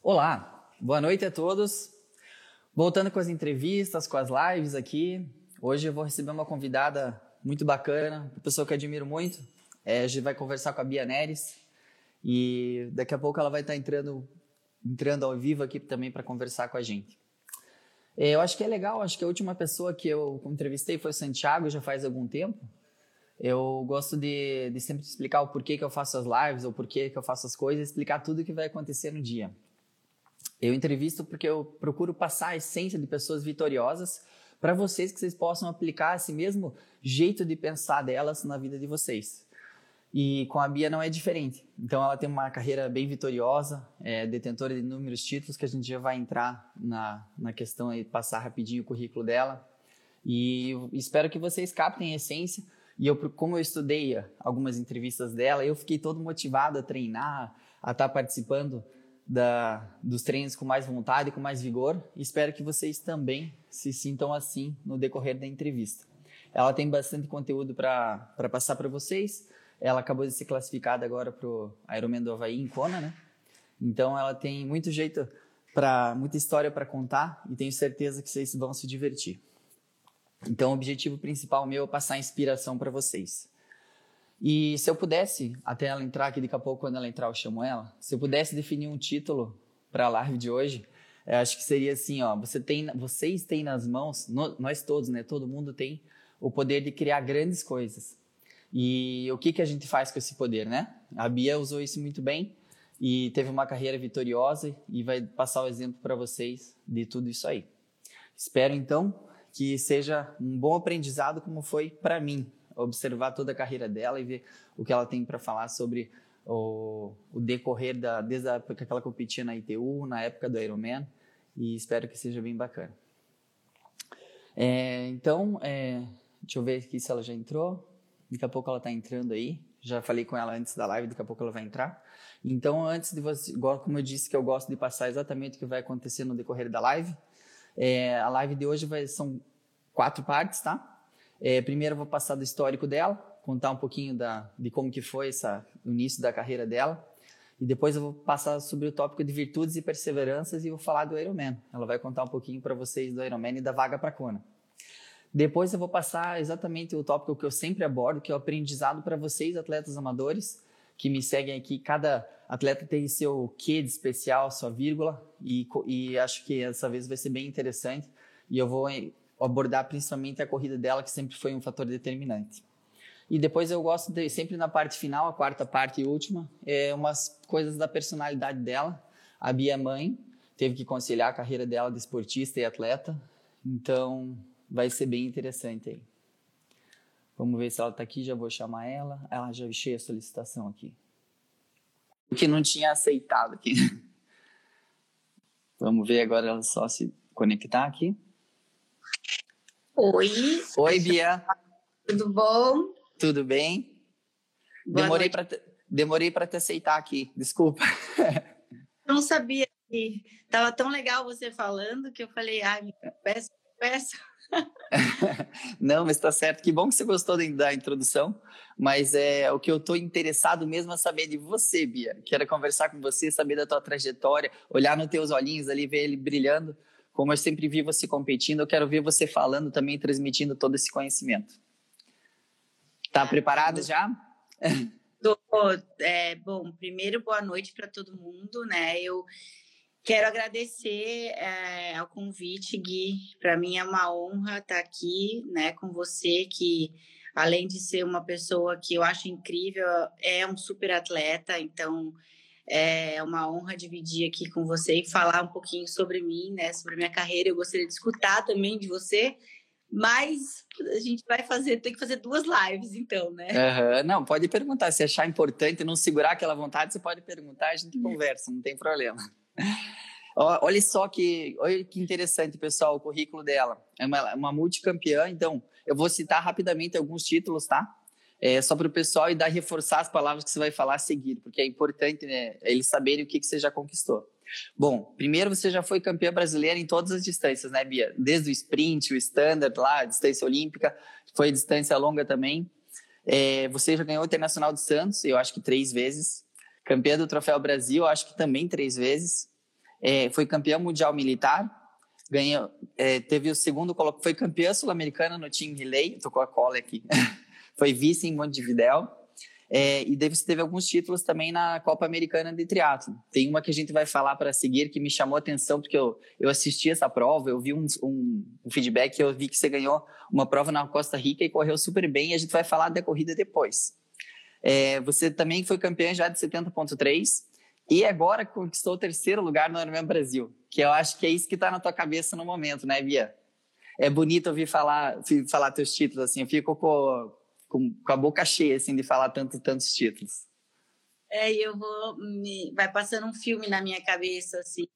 Olá, boa noite a todos. Voltando com as entrevistas, com as lives aqui. Hoje eu vou receber uma convidada muito bacana, uma pessoa que eu admiro muito. É, a gente vai conversar com a Bia Neres e daqui a pouco ela vai estar entrando, entrando ao vivo aqui também para conversar com a gente. É, eu acho que é legal, acho que a última pessoa que eu entrevistei foi o Santiago, já faz algum tempo. Eu gosto de, de sempre explicar o porquê que eu faço as lives, ou porquê que eu faço as coisas, explicar tudo o que vai acontecer no dia. Eu entrevisto porque eu procuro passar a essência de pessoas vitoriosas para vocês que vocês possam aplicar esse mesmo jeito de pensar delas na vida de vocês. E com a Bia não é diferente. Então ela tem uma carreira bem vitoriosa, é detentora de inúmeros títulos que a gente já vai entrar na, na questão e passar rapidinho o currículo dela. E espero que vocês captem a essência. E eu, como eu estudei algumas entrevistas dela, eu fiquei todo motivado a treinar, a estar participando da, dos treinos com mais vontade, com mais vigor. E espero que vocês também se sintam assim no decorrer da entrevista. Ela tem bastante conteúdo para passar para vocês. Ela acabou de ser classificada agora para o Ironman do Havaí em Kona, né? Então ela tem muito jeito para muita história para contar e tenho certeza que vocês vão se divertir. Então o objetivo principal meu é passar inspiração para vocês. E se eu pudesse, até ela entrar aqui daqui a pouco, quando ela entrar, eu chamo ela. Se eu pudesse definir um título para a live de hoje, acho que seria assim, ó, você tem, vocês têm nas mãos, no, nós todos, né, todo mundo tem o poder de criar grandes coisas. E o que que a gente faz com esse poder, né? A Bia usou isso muito bem e teve uma carreira vitoriosa e vai passar o exemplo para vocês de tudo isso aí. Espero então que seja um bom aprendizado como foi para mim observar toda a carreira dela e ver o que ela tem para falar sobre o, o, decorrer da desde a época que ela competia na ITU, na época do Ironman, e espero que seja bem bacana. É, então, é, deixa eu ver aqui se ela já entrou. Daqui a pouco ela está entrando aí. Já falei com ela antes da live, daqui a pouco ela vai entrar. Então, antes de você, como eu disse que eu gosto de passar exatamente o que vai acontecer no decorrer da live, é, a live de hoje vai, são quatro partes, tá? É, primeiro vou passar do histórico dela, contar um pouquinho da, de como que foi essa, o início da carreira dela. E depois eu vou passar sobre o tópico de virtudes e perseveranças e vou falar do Ironman. Ela vai contar um pouquinho para vocês do Ironman e da vaga para Kona. Depois eu vou passar exatamente o tópico que eu sempre abordo, que é o aprendizado para vocês, atletas amadores, que me seguem aqui. Cada atleta tem seu quê de especial, sua vírgula, e, e acho que essa vez vai ser bem interessante. E eu vou abordar principalmente a corrida dela, que sempre foi um fator determinante. E depois eu gosto de, sempre na parte final, a quarta parte e última, é umas coisas da personalidade dela. A Bia é mãe, teve que conciliar a carreira dela de esportista e atleta, então vai ser bem interessante aí. Vamos ver se ela está aqui, já vou chamar ela. Ela já achei a solicitação aqui. O que não tinha aceitado aqui. Vamos ver agora ela só se conectar aqui. Oi. Oi, Bia. Tudo bom? Tudo bem? Boa demorei para te, demorei para te aceitar aqui. Desculpa. Não sabia que tava tão legal você falando que eu falei, ai, me peço, peço. Não, mas está certo. Que bom que você gostou da introdução. Mas é o que eu estou interessado mesmo é saber de você, Bia. Quero conversar com você, saber da tua trajetória, olhar nos teus olhinhos ali, ver ele brilhando como eu sempre vi você competindo, eu quero ver você falando também, transmitindo todo esse conhecimento. Tá preparada já? Tô, é, bom, primeiro, boa noite para todo mundo, né? Eu quero agradecer é, ao convite, Gui. Para mim é uma honra estar tá aqui, né, com você, que além de ser uma pessoa que eu acho incrível, é um super atleta, então é uma honra dividir aqui com você e falar um pouquinho sobre mim, né? Sobre a minha carreira. Eu gostaria de escutar também de você, mas a gente vai fazer, tem que fazer duas lives, então, né? Uhum. Não, pode perguntar. Se achar importante não segurar aquela vontade, você pode perguntar, a gente conversa, não tem problema. Olha só que, olha que interessante, pessoal, o currículo dela. É uma, uma multicampeã, então eu vou citar rapidamente alguns títulos, tá? É, só para o pessoal e dar reforçar as palavras que você vai falar a seguir, porque é importante né, eles saberem o que, que você já conquistou. Bom, primeiro você já foi campeã brasileira em todas as distâncias, né, Bia? Desde o sprint, o standard lá, a distância olímpica, foi distância longa também. É, você já ganhou o Internacional de Santos, eu acho que três vezes. Campeã do Troféu Brasil, acho que também três vezes. é, foi campeã mundial militar, ganhou, é, teve o segundo, foi campeã sul-americana no time relay, tô com a cola aqui, foi vice em Montevidéu, é, e você teve alguns títulos também na Copa Americana de Triatlo. Tem uma que a gente vai falar para seguir que me chamou a atenção, porque eu, eu assisti essa prova, eu vi um, um, um feedback, eu vi que você ganhou uma prova na Costa Rica e correu super bem, e a gente vai falar da corrida depois. É, você também foi campeã já de 70.3 e agora conquistou o terceiro lugar no Ironman Brasil, que eu acho que é isso que está na tua cabeça no momento, né, Bia? É bonito ouvir falar, falar teus títulos, assim, eu fico com, com, com a boca cheia, assim, de falar tanto, tantos títulos. É, eu vou, me, vai passando um filme na minha cabeça, assim.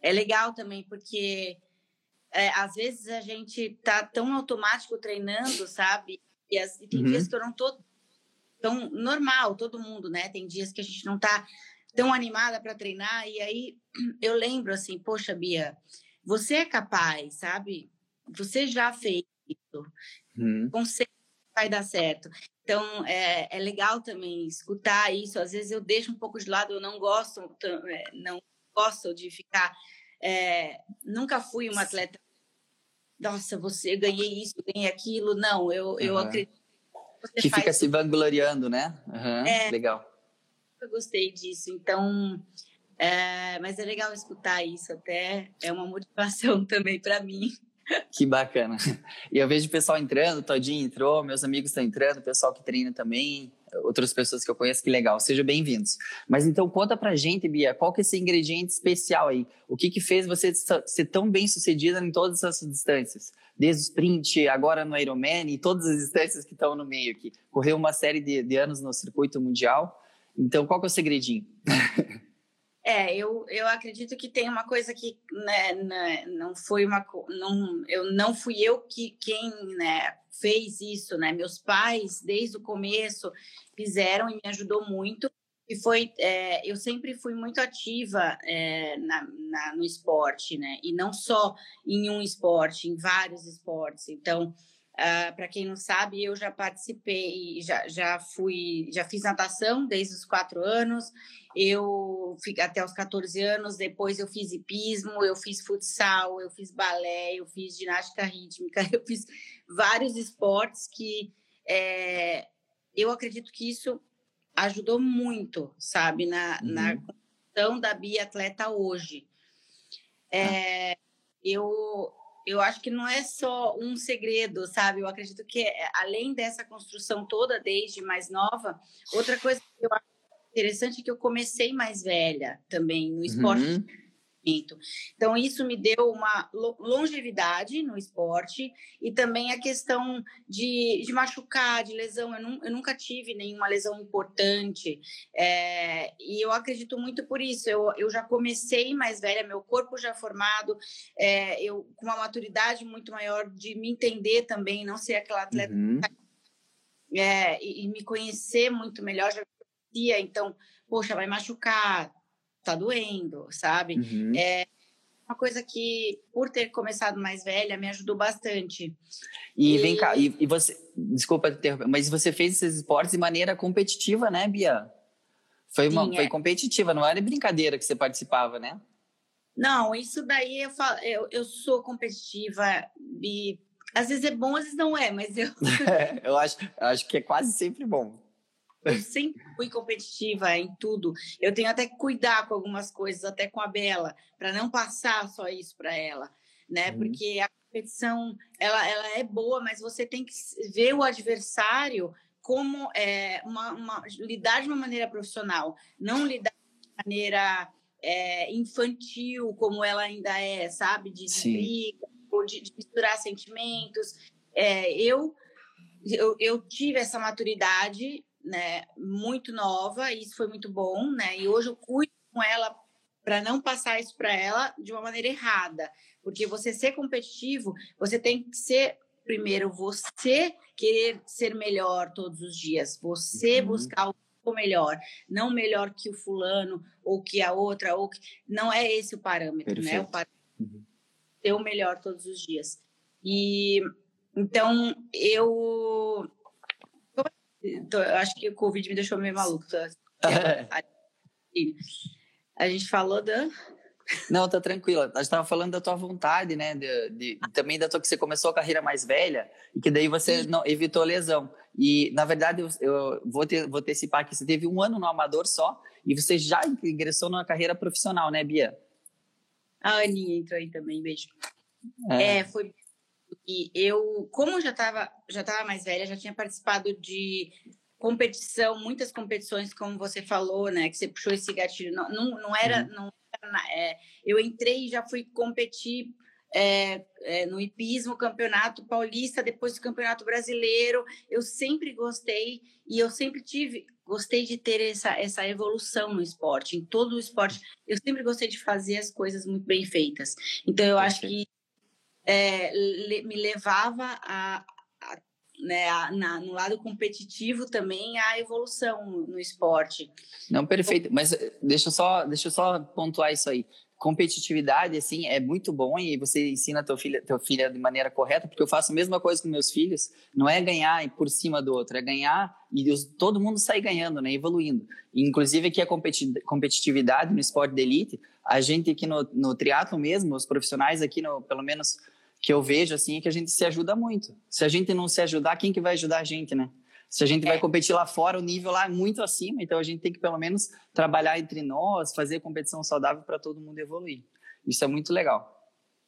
É legal também, porque é, às vezes a gente tá tão automático treinando, sabe? E, as, e tem uhum. dias que eu não tô tão normal, todo mundo, né? Tem dias que a gente não tá tão animada para treinar, e aí eu lembro assim, poxa, Bia, você é capaz, sabe? Você já fez isso. Uhum. Vai dar certo. Então, é, é legal também escutar isso. Às vezes eu deixo um pouco de lado, eu não gosto, é, não gosto de ficar. É, nunca fui uma atleta. Nossa, você ganhei isso, ganhei aquilo. Não, eu, uhum. eu acredito. Que, que fica se vangloriando, né? Uhum, é, legal. Eu gostei disso. Então, é, mas é legal escutar isso. Até é uma motivação também para mim. Que bacana. E eu vejo o pessoal entrando, Todinho entrou, meus amigos estão entrando, o pessoal que treina também, outras pessoas que eu conheço, que legal. Sejam bem-vindos. Mas então conta pra gente, Bia, qual que é esse ingrediente especial aí? O que que fez você ser tão bem sucedida em todas essas distâncias? Desde o sprint, agora no Ironman e todas as distâncias que estão no meio aqui. Correu uma série de, de anos no circuito mundial. Então, qual que é o segredinho? É, eu, eu acredito que tem uma coisa que né, né, não foi uma não eu não fui eu que quem né, fez isso, né? Meus pais desde o começo fizeram e me ajudou muito e foi é, eu sempre fui muito ativa é, na, na, no esporte, né? E não só em um esporte, em vários esportes. Então Uh, ah, para quem não sabe, eu já participei, já, já fui, já fiz natação desde os quatro anos, eu fiquei até os 14 anos, depois eu fiz hipismo, eu fiz futsal, eu fiz balé, eu fiz ginástica rítmica, eu fiz vários esportes que é, eu acredito que isso ajudou muito, sabe, na, uhum. na condição da biatleta hoje. É, ah. Eu eu acho que não é só um segredo, sabe? Eu acredito que é, além dessa construção toda desde mais nova, outra coisa que eu acho interessante que eu comecei mais velha também no esporte. Uhum então, isso me deu uma longevidade no esporte e também a questão de, de machucar, de lesão. Eu, eu, nunca tive nenhuma lesão importante é, e eu acredito muito por isso. Eu, eu já comecei mais velha, meu corpo já formado, é, eu com uma maturidade muito maior de me entender também, não ser aquela atleta. Uhum. É, e, e, me conhecer muito melhor, já então, poxa, vai machucar, tá doendo, sabe? Uhum. É uma coisa que, por ter começado mais velha, me ajudou bastante. E, e... vem cá, e, e, você, desculpa interromper, mas você fez esses esportes de maneira competitiva, né, Bia? Foi, uma, Sim, foi é. competitiva, não era brincadeira que você participava, né? Não, isso daí eu, falo, eu, eu sou competitiva e às vezes é bom, às vezes não é, mas eu. eu acho, eu acho que é quase sempre bom. Eu sempre fui competitiva em tudo. Eu tenho até que cuidar com algumas coisas, até com a Bela, para não passar só isso para ela, né? Uhum. Porque a competição, ela, ela é boa, mas você tem que ver o adversário como é, uma, uma, lidar de uma maneira profissional, não lidar de maneira é, infantil, como ela ainda é, sabe? De, de briga, ou de, de, misturar sentimentos. É, eu, eu, eu tive essa maturidade né, muito nova, e isso foi muito bom, né? E hoje eu cuido com ela para não passar isso para ela de uma maneira errada, porque você ser competitivo, você tem que ser primeiro você querer ser melhor todos os dias, você uhum. buscar o melhor, não melhor que o fulano ou que a outra ou que... não é esse o parâmetro, Perfeito. né? O parâmetro uhum. ser o melhor todos os dias. E então eu então, eu acho que o Covid me deixou meio maluco. Tá? A gente falou da. Não, tá tranquila. A gente estava falando da tua vontade, né? De, de, também da tua que você começou a carreira mais velha e que daí você não, evitou lesão. E, na verdade, eu, eu vou, ter, vou antecipar que você teve um ano no amador só e você já ingressou na carreira profissional, né, Bia? A Aninha entrou aí também, beijo. É, é foi. E eu, como já estava já tava mais velha, já tinha participado de competição, muitas competições, como você falou, né? Que você puxou esse gatilho. Não, não, não era. Uhum. Não, é, eu entrei e já fui competir é, é, no hipismo, campeonato paulista, depois do campeonato brasileiro. Eu sempre gostei e eu sempre tive, gostei de ter essa, essa evolução no esporte, em todo o esporte. Eu sempre gostei de fazer as coisas muito bem feitas. Então, eu acho que é, me levava a, a né, a, na, no lado competitivo também a evolução no, esporte. Não, perfeito. Mas eh, deixa eu só, deixa eu só pontuar isso aí competitividade assim é muito bom e você ensina teu filho teu filho de maneira correta porque eu faço a mesma coisa com meus filhos não é ganhar por cima do outro é ganhar e todo mundo sai ganhando né evoluindo inclusive aqui a competitividade no esporte de elite a gente aqui no, no triatlo mesmo os profissionais aqui no pelo menos que eu vejo assim é que a gente se ajuda muito se a gente não se ajudar quem que vai ajudar a gente né se a gente é. vai competir lá fora, o nível lá é muito acima, então a gente tem que pelo menos trabalhar entre nós, fazer competição saudável para todo mundo evoluir. Isso é muito legal.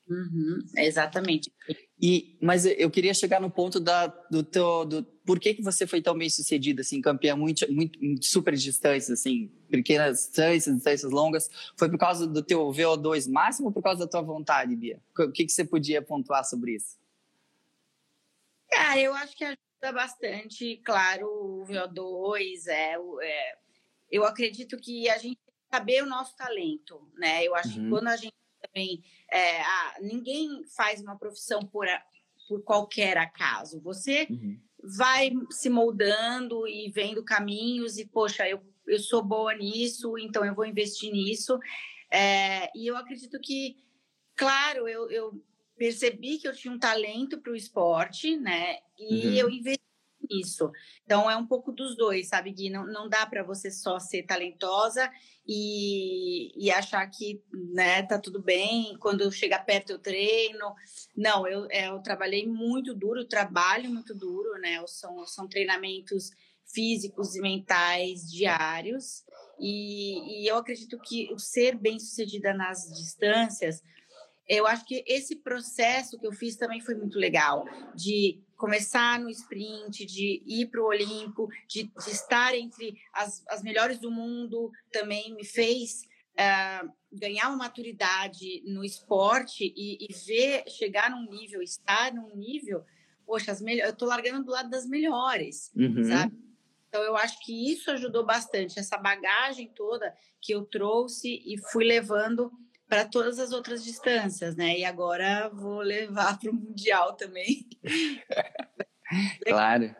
Uhum, exatamente. E, mas eu queria chegar no ponto da, do teu, do por que, que você foi tão bem sucedida, assim, campeã muito, muito, super distâncias, assim, pequenas distâncias, distâncias longas. Foi por causa do teu VO2 máximo ou por causa da tua vontade, Bia? O que, que você podia pontuar sobre isso? Ah, eu acho que a bastante, claro, o VO2, é, é, eu acredito que a gente saber o nosso talento, né? Eu acho uhum. que quando a gente também, é, ah, ninguém faz uma profissão por, por qualquer acaso, você uhum. vai se moldando e vendo caminhos e, poxa, eu, eu sou boa nisso, então eu vou investir nisso, é, e eu acredito que, claro, eu, eu percebi que eu tinha um talento para o esporte, né? E uhum. eu investi nisso. Então é um pouco dos dois, sabe, Gui? Não, não dá para você só ser talentosa e, e achar que né, tá tudo bem, quando chegar perto eu treino. Não, eu, é, eu trabalhei muito duro, trabalho muito duro, né? São, são treinamentos físicos e mentais diários. E, e eu acredito que o ser bem sucedida nas distâncias eu acho que esse processo que eu fiz também foi muito legal, de começar no sprint, de ir para o Olímpico, de, de, estar entre as, as melhores do mundo, também me fez uh, ganhar uma maturidade no esporte e, e, ver, chegar num nível, estar num nível, poxa, as eu estou largando do lado das melhores, uhum. sabe? Então, eu acho que isso ajudou bastante, essa bagagem toda que eu trouxe e fui levando para todas as outras distâncias, né? E agora vou levar para o Mundial também. claro.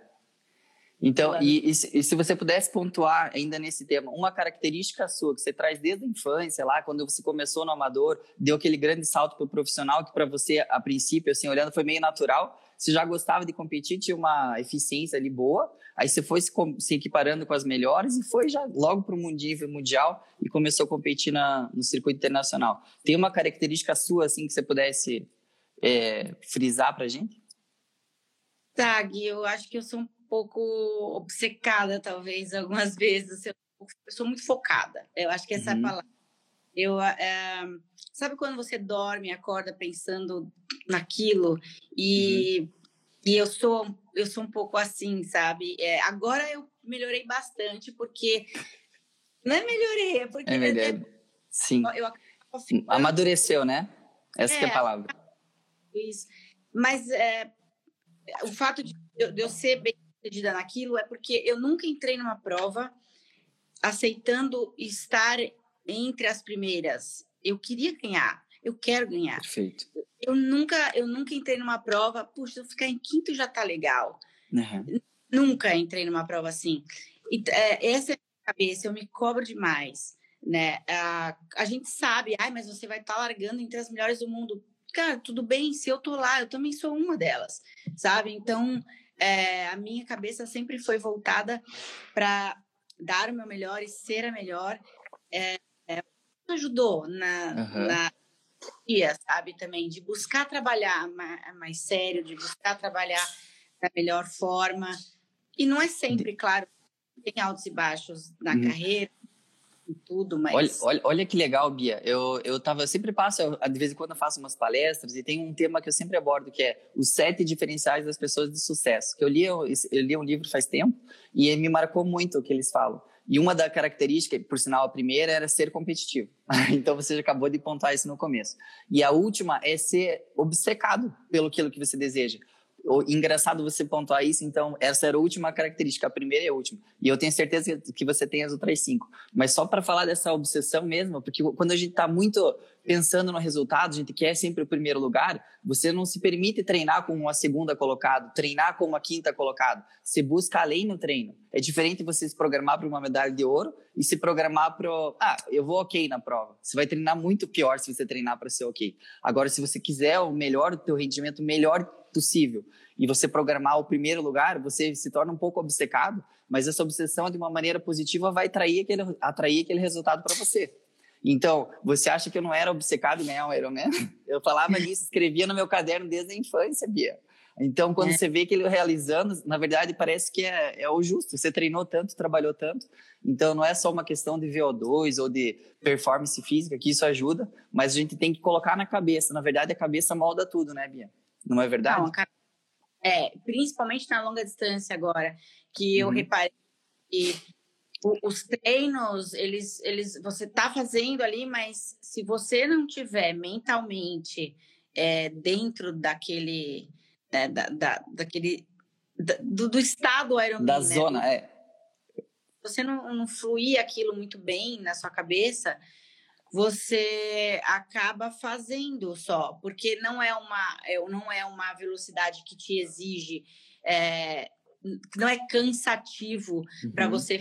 Então, claro. E, e, se, e, se você pudesse pontuar ainda nesse tema, uma característica sua que você traz desde a infância, lá quando você começou no amador, deu aquele grande salto para o profissional, que para você, a princípio, assim, olhando, foi meio natural, você já gostava de competir, tinha uma eficiência ali boa, aí você foi se, se equiparando com as melhores e foi já logo para o nível mundial e começou a competir na, no circuito internacional. Tem uma característica sua, assim, que você pudesse é, frisar para a gente? Tá, Gui, eu acho que eu sou um pouco obcecada, talvez, algumas vezes. Eu, sou muito focada. Eu acho que essa uhum. é a uhum. palavra. Eu, é, sabe quando você dorme, acorda pensando naquilo e, uhum. E eu sou eu sou um pouco assim, sabe? É, agora eu melhorei bastante porque não é melhorei, é porque é é, sim, eu, eu amadureceu, né? Essa é, é a palavra. Isso. Mas é, o fato de eu, de eu ser bem sucedida naquilo é porque eu nunca entrei numa prova aceitando estar entre as primeiras. Eu queria ganhar, eu quero ganhar. Perfeito. Eu nunca, eu nunca entrei numa prova, puxa, eu ficar em quinto já tá legal. Uhum. Nunca entrei numa prova assim. E, é, essa é a minha cabeça, eu me cobro demais. Né? A, a gente sabe, ai, mas você vai estar tá largando entre as melhores do mundo. Cara, tudo bem, se eu tô lá, eu também sou uma delas, sabe? Então, é, a minha cabeça sempre foi voltada para dar o meu melhor e ser a melhor. É, ajudou na, uhum. na sabe, também, de buscar trabalhar mais, sério, de buscar trabalhar da melhor forma. E não é sempre, claro, tem altos e baixos na uhum. carreira, tudo, mas... Olha, olha, olha que legal, Bia. Eu, eu, tava, eu sempre passo, eu, de vez em quando eu faço umas palestras e tem um tema que eu sempre abordo, que é os sete diferenciais das pessoas de sucesso. Que eu li, eu, eu li um livro faz tempo e me marcou muito o que eles falam. E uma da característica, por sinal a primeira, era ser competitivo. então você acabou de pontuar isso no começo. E a última é ser obcecado pelo aquilo que você deseja engraçado você pontuar isso, então essa era a última característica, a primeira e a última. E eu tenho certeza que você tem as outras cinco. Mas só para falar dessa obsessão mesmo, porque quando a gente está muito pensando no resultado, a gente quer sempre o primeiro lugar, você não se permite treinar como a segunda colocado, treinar como a quinta colocado. Você busca além no treino. É diferente você se programar para uma medalha de ouro e se programar para, ah, eu vou ok na prova. Você vai treinar muito pior se você treinar para ser ok. Agora, se você quiser o melhor, o teu rendimento melhor possível e você programar o primeiro lugar, você se torna um pouco obcecado, mas essa obsessão de uma maneira positiva vai atrair aquele, atrair aquele resultado para você. Então, você acha que eu não era obcecado em ganhar um Ironman? Eu falava disso, escrevia no meu caderno desde a infância, Bia. Então, quando é. você vê aquele realizando, na verdade, parece que é, é, o justo. Você treinou tanto, trabalhou tanto. Então, não é só uma questão de VO2 ou de performance física, que isso ajuda, mas a gente tem que colocar na cabeça. Na verdade, a cabeça molda tudo, né, Bia? Não é verdade? Não, é, principalmente na longa distância agora, que eu uhum. reparei que os treinos, eles, eles, você tá fazendo ali, mas se você não tiver mentalmente é, dentro daquele, é, da, da, daquele, da, do, do, estado aeronáutico, da né? zona, é. Você não, não fluir aquilo muito bem na sua cabeça, você acaba fazendo só, porque não é uma, é, não é uma velocidade que te exige, é, não é cansativo uhum. para você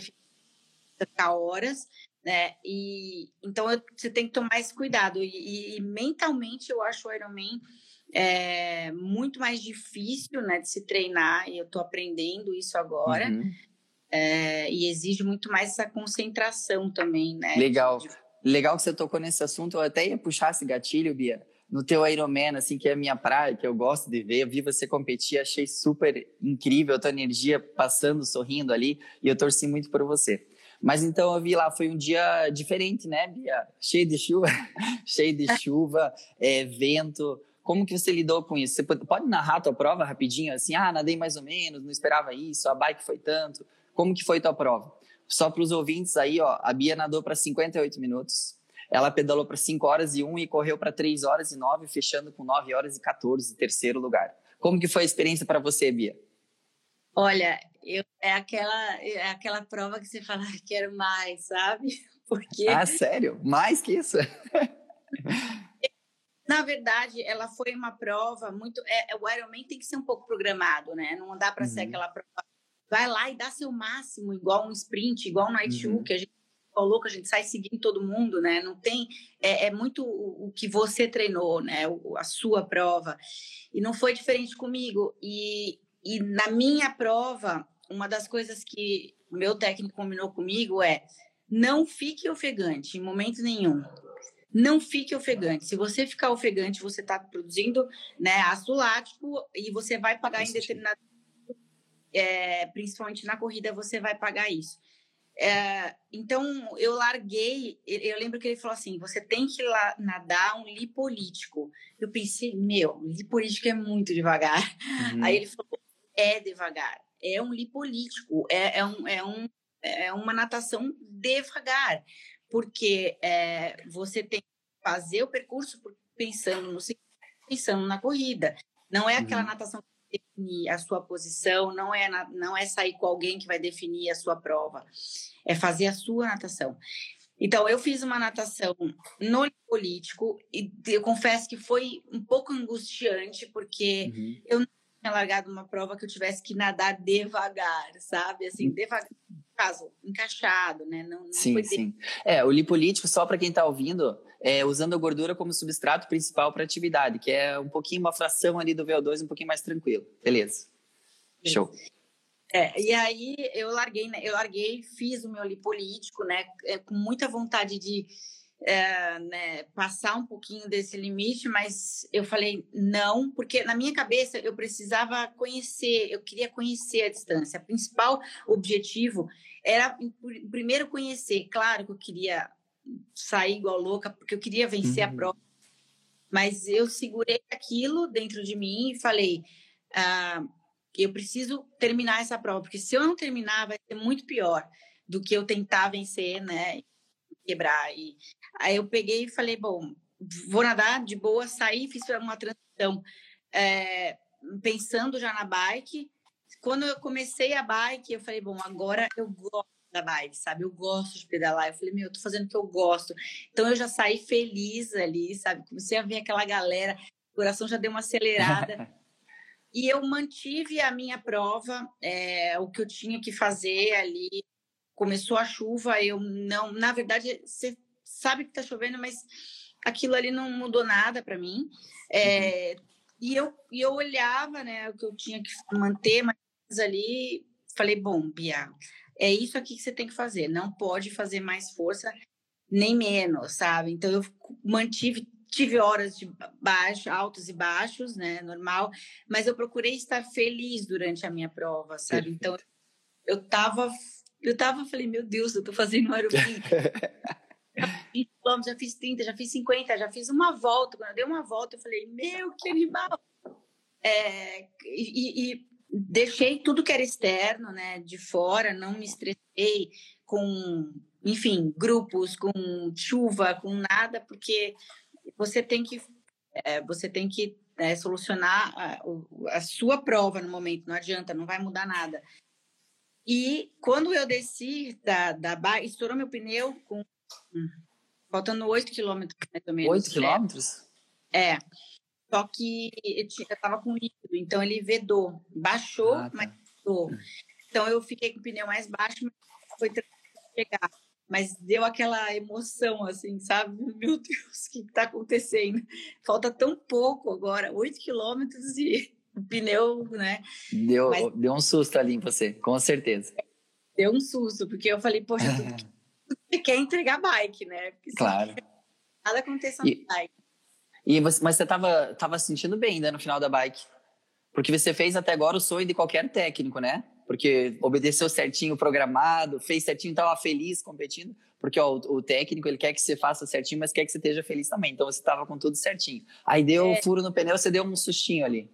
ficar horas, né? E então você tem que tomar esse cuidado. E, e mentalmente eu acho o Ironman é, muito mais difícil, né, de se treinar. E eu estou aprendendo isso agora. Uhum. É, e exige muito mais essa concentração também, né? Legal. De, Legal que você tocou nesse assunto. Eu até ia puxar esse gatilho, Bia. No teu Ironman, assim, que é a minha praia, que eu gosto de ver. Eu vi você competir, achei super incrível a tua energia passando, sorrindo ali. E eu torci muito por você. Mas então eu vi lá, foi um dia diferente, né, Bia? Cheio de chuva, cheio de chuva, é, vento. Como que você lidou com isso? Você pode narrar a tua prova rapidinho, assim, ah, nadei mais ou menos, não esperava isso, a bike foi tanto. Como que foi tua prova? Só para os ouvintes aí, ó, a Bia nadou para 58 minutos. Ela pedalou para 5 horas e 1 e correu para 3 horas e 9, fechando com 9 horas e 14, terceiro lugar. Como que foi a experiência para você, Bia? Olha, eu, é, aquela, é aquela prova que você fala, ah, quero mais, sabe? Porque... Ah, sério? Mais que isso? Na verdade, ela foi uma prova muito. É, o Ironman tem que ser um pouco programado, né? Não dá para uhum. ser aquela prova vai lá e dá seu máximo, igual um sprint, igual um night uhum. que a gente falou que a gente sai seguindo todo mundo, né? Não tem é, é muito o, o, que você treinou, né? O, a sua prova e não foi diferente comigo. E, e na minha prova, uma das coisas que o meu técnico combinou comigo é não fique ofegante em momento nenhum. Não fique ofegante. Se você ficar ofegante, você está produzindo né, ácido lático e você vai pagar em determinado é, principalmente na corrida, você vai pagar isso. É, então, eu larguei. Eu lembro que ele falou assim: você tem que lá, nadar um lipolítico. Eu pensei, meu, lipolítico é muito devagar. Uhum. Aí ele falou: é devagar, é um lipolítico, é, é, um, é, um, é uma natação devagar, porque é, você tem que fazer o percurso pensando no pensando na corrida. Não é aquela uhum. natação definir a sua posição, não é, na, não é sair com alguém que vai definir a sua prova, é fazer a sua natação. Então, eu fiz uma natação no político e eu confesso que foi um pouco angustiante, porque uhum. eu não tinha largado uma prova que eu tivesse que nadar devagar, sabe? Assim, devagar, caso, encaixado, né? Não, não sim, sim. É, o lipolítico, só para quem está ouvindo, é, usando a gordura como substrato principal para atividade, que é um pouquinho uma fração ali do VO2, um pouquinho mais tranquilo. Beleza. Show. É, e aí eu larguei, né, eu larguei, fiz o meu lipolítico, né, é, com muita vontade de, é, né, passar um pouquinho desse limite, mas eu falei não, porque na minha cabeça eu precisava conhecer, eu queria conhecer a distância. O principal objetivo era primeiro conhecer. Claro que eu queria sair igual louca, porque eu queria vencer uhum. a prova, mas eu segurei aquilo dentro de mim e falei. Ah, eu preciso terminar essa prova, porque se eu não terminar, vai ser muito pior do que eu tentar vencer, né? Quebrar. E aí eu peguei e falei, bom, vou nadar de boa, saí, fiz uma transição é, pensando já na bike. Quando eu comecei a bike, eu falei, bom, agora eu gosto da bike, sabe? Eu gosto de pedalar. Eu falei, meu, eu tô fazendo o que eu gosto. Então eu já saí feliz ali, sabe? Comecei a ver aquela galera, o coração já deu uma acelerada. E eu mantive a minha prova, é, o que eu tinha que fazer ali. Começou a chuva, eu não. Na verdade, você sabe que está chovendo, mas aquilo ali não mudou nada para mim. É, uhum. e, eu, e eu olhava né, o que eu tinha que manter, mas ali falei: bom, Bia, é isso aqui que você tem que fazer, não pode fazer mais força nem menos, sabe? Então eu mantive tive horas de baixo, altos e baixos, né, normal, mas eu procurei estar feliz durante a minha prova, sabe? Então eu tava eu tava falei, meu Deus, eu tô fazendo aerobim. já fiz 30, já fiz 50, já fiz uma volta. Quando eu dei uma volta, eu falei, meu, que animal! É, e, e deixei tudo que era externo, né, de fora, não me estressei com, enfim, grupos, com chuva, com nada, porque você tem que, é, você tem que é, solucionar a, a, sua prova no momento, não adianta, não vai mudar nada. E quando eu desci da, da barra, estourou meu pneu com faltando 8 quilômetros, mais ou menos. 8 quilômetros? É. Só que eu estava com líquido, então ele vedou. Baixou, ah, tá. mas vedou. Então eu fiquei com o pneu mais baixo, mas foi tranquilo chegar mas deu aquela emoção, assim, sabe? Meu Deus, o que está acontecendo? Falta tão pouco agora, 8 quilômetros e o pneu, né? Deu, mas, deu um susto ali em você, com certeza. Deu um susto, porque eu falei, poxa, você quer entregar bike, né? Porque claro. Nada aconteça na bike. E você, mas você estava tava sentindo bem ainda no final da bike? Porque você fez até agora o sonho de qualquer técnico, né? porque obedeceu certinho o programado, fez certinho, estava feliz competindo, porque ó, o, o, técnico ele quer que você faça certinho, mas quer que você esteja feliz também. Então você estava com tudo certinho. Aí deu é. furo no pneu, você deu um sustinho ali.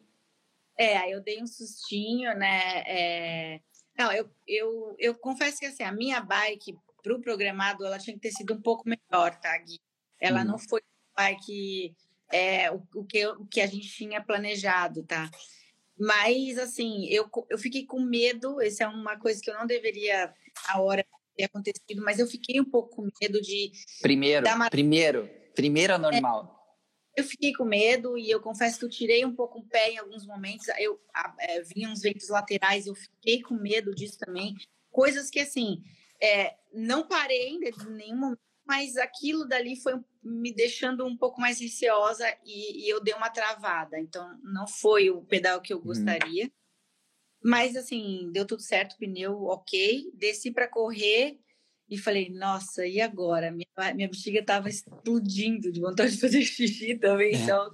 É, aí eu dei um sustinho, né? É... Não, eu, eu, eu confesso que assim, a minha bike para o programado ela tinha que ter sido um pouco melhor, tá, Gui? Ela hum. não foi bike é, o, o, que, o que a gente tinha planejado, tá? Mas, assim, eu, eu fiquei com medo, essa é uma coisa que eu não deveria, a hora ter acontecido, mas eu fiquei um pouco com medo de... Primeiro, uma... primeiro, primeiro é normal. É, eu fiquei com medo e eu confesso que eu tirei um pouco o pé em alguns momentos, eu é, vinha uns ventos laterais, eu fiquei com medo disso também, coisas que, assim, é, não parei em nenhum momento, mas aquilo dali foi me deixando um pouco mais receosa e, e, eu dei uma travada. Então, não foi o pedal que eu uhum. gostaria. Hum. Mas, assim, deu tudo certo, pneu ok. Desci para correr e falei, nossa, e agora? Minha, minha bexiga estava explodindo de vontade de fazer xixi também, é. então,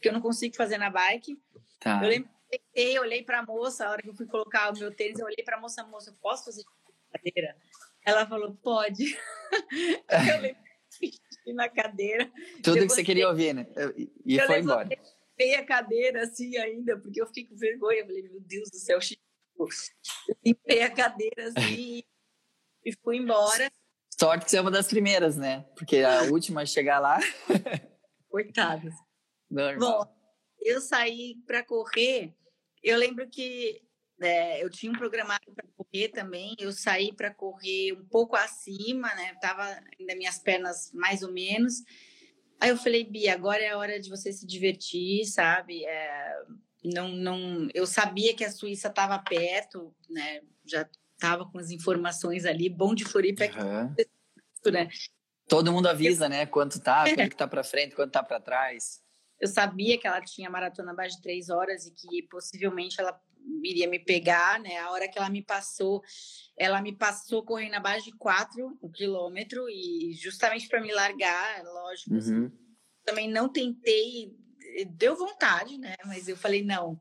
que eu não consigo fazer na bike. Tá. Eu lembro eu olhei para a moça, a hora que eu fui colocar o meu tênis, eu olhei para a moça, moça, eu posso fazer cadeira? Ela falou, pode. eu lembro na cadeira. Tudo que você queria ouvir, né? E eu foi embora. Eu a cadeira assim ainda, porque eu fiquei com vergonha. Eu falei, meu Deus do céu, Chico. Eu limpei a cadeira assim e fui embora. Sorte que você é uma das primeiras, né? Porque a última a chegar lá. Coitadas. Normal. Bom, eu saí para correr. Eu lembro que é, eu tinha um programado para correr também. Eu saí para correr um pouco acima, né? Tava ainda minhas pernas mais ou menos. Aí eu falei, Bia, agora é a hora de você se divertir, sabe? É, não, não, eu sabia que a Suíça estava perto, né? Já estava com as informações ali. Bom de Floripa uhum. é que, né? Todo mundo avisa, né? Quanto tá, é. quanto que tá para frente, quanto tá para trás. Eu sabia que ela tinha maratona abaixo de três horas e que possivelmente ela iria me pegar, né? A hora que ela me passou, ela me passou correndo abaixo de 4 o quilômetro e justamente para me largar, lógico. Assim, uhum. Também não tentei, deu vontade, né? Mas eu falei, não,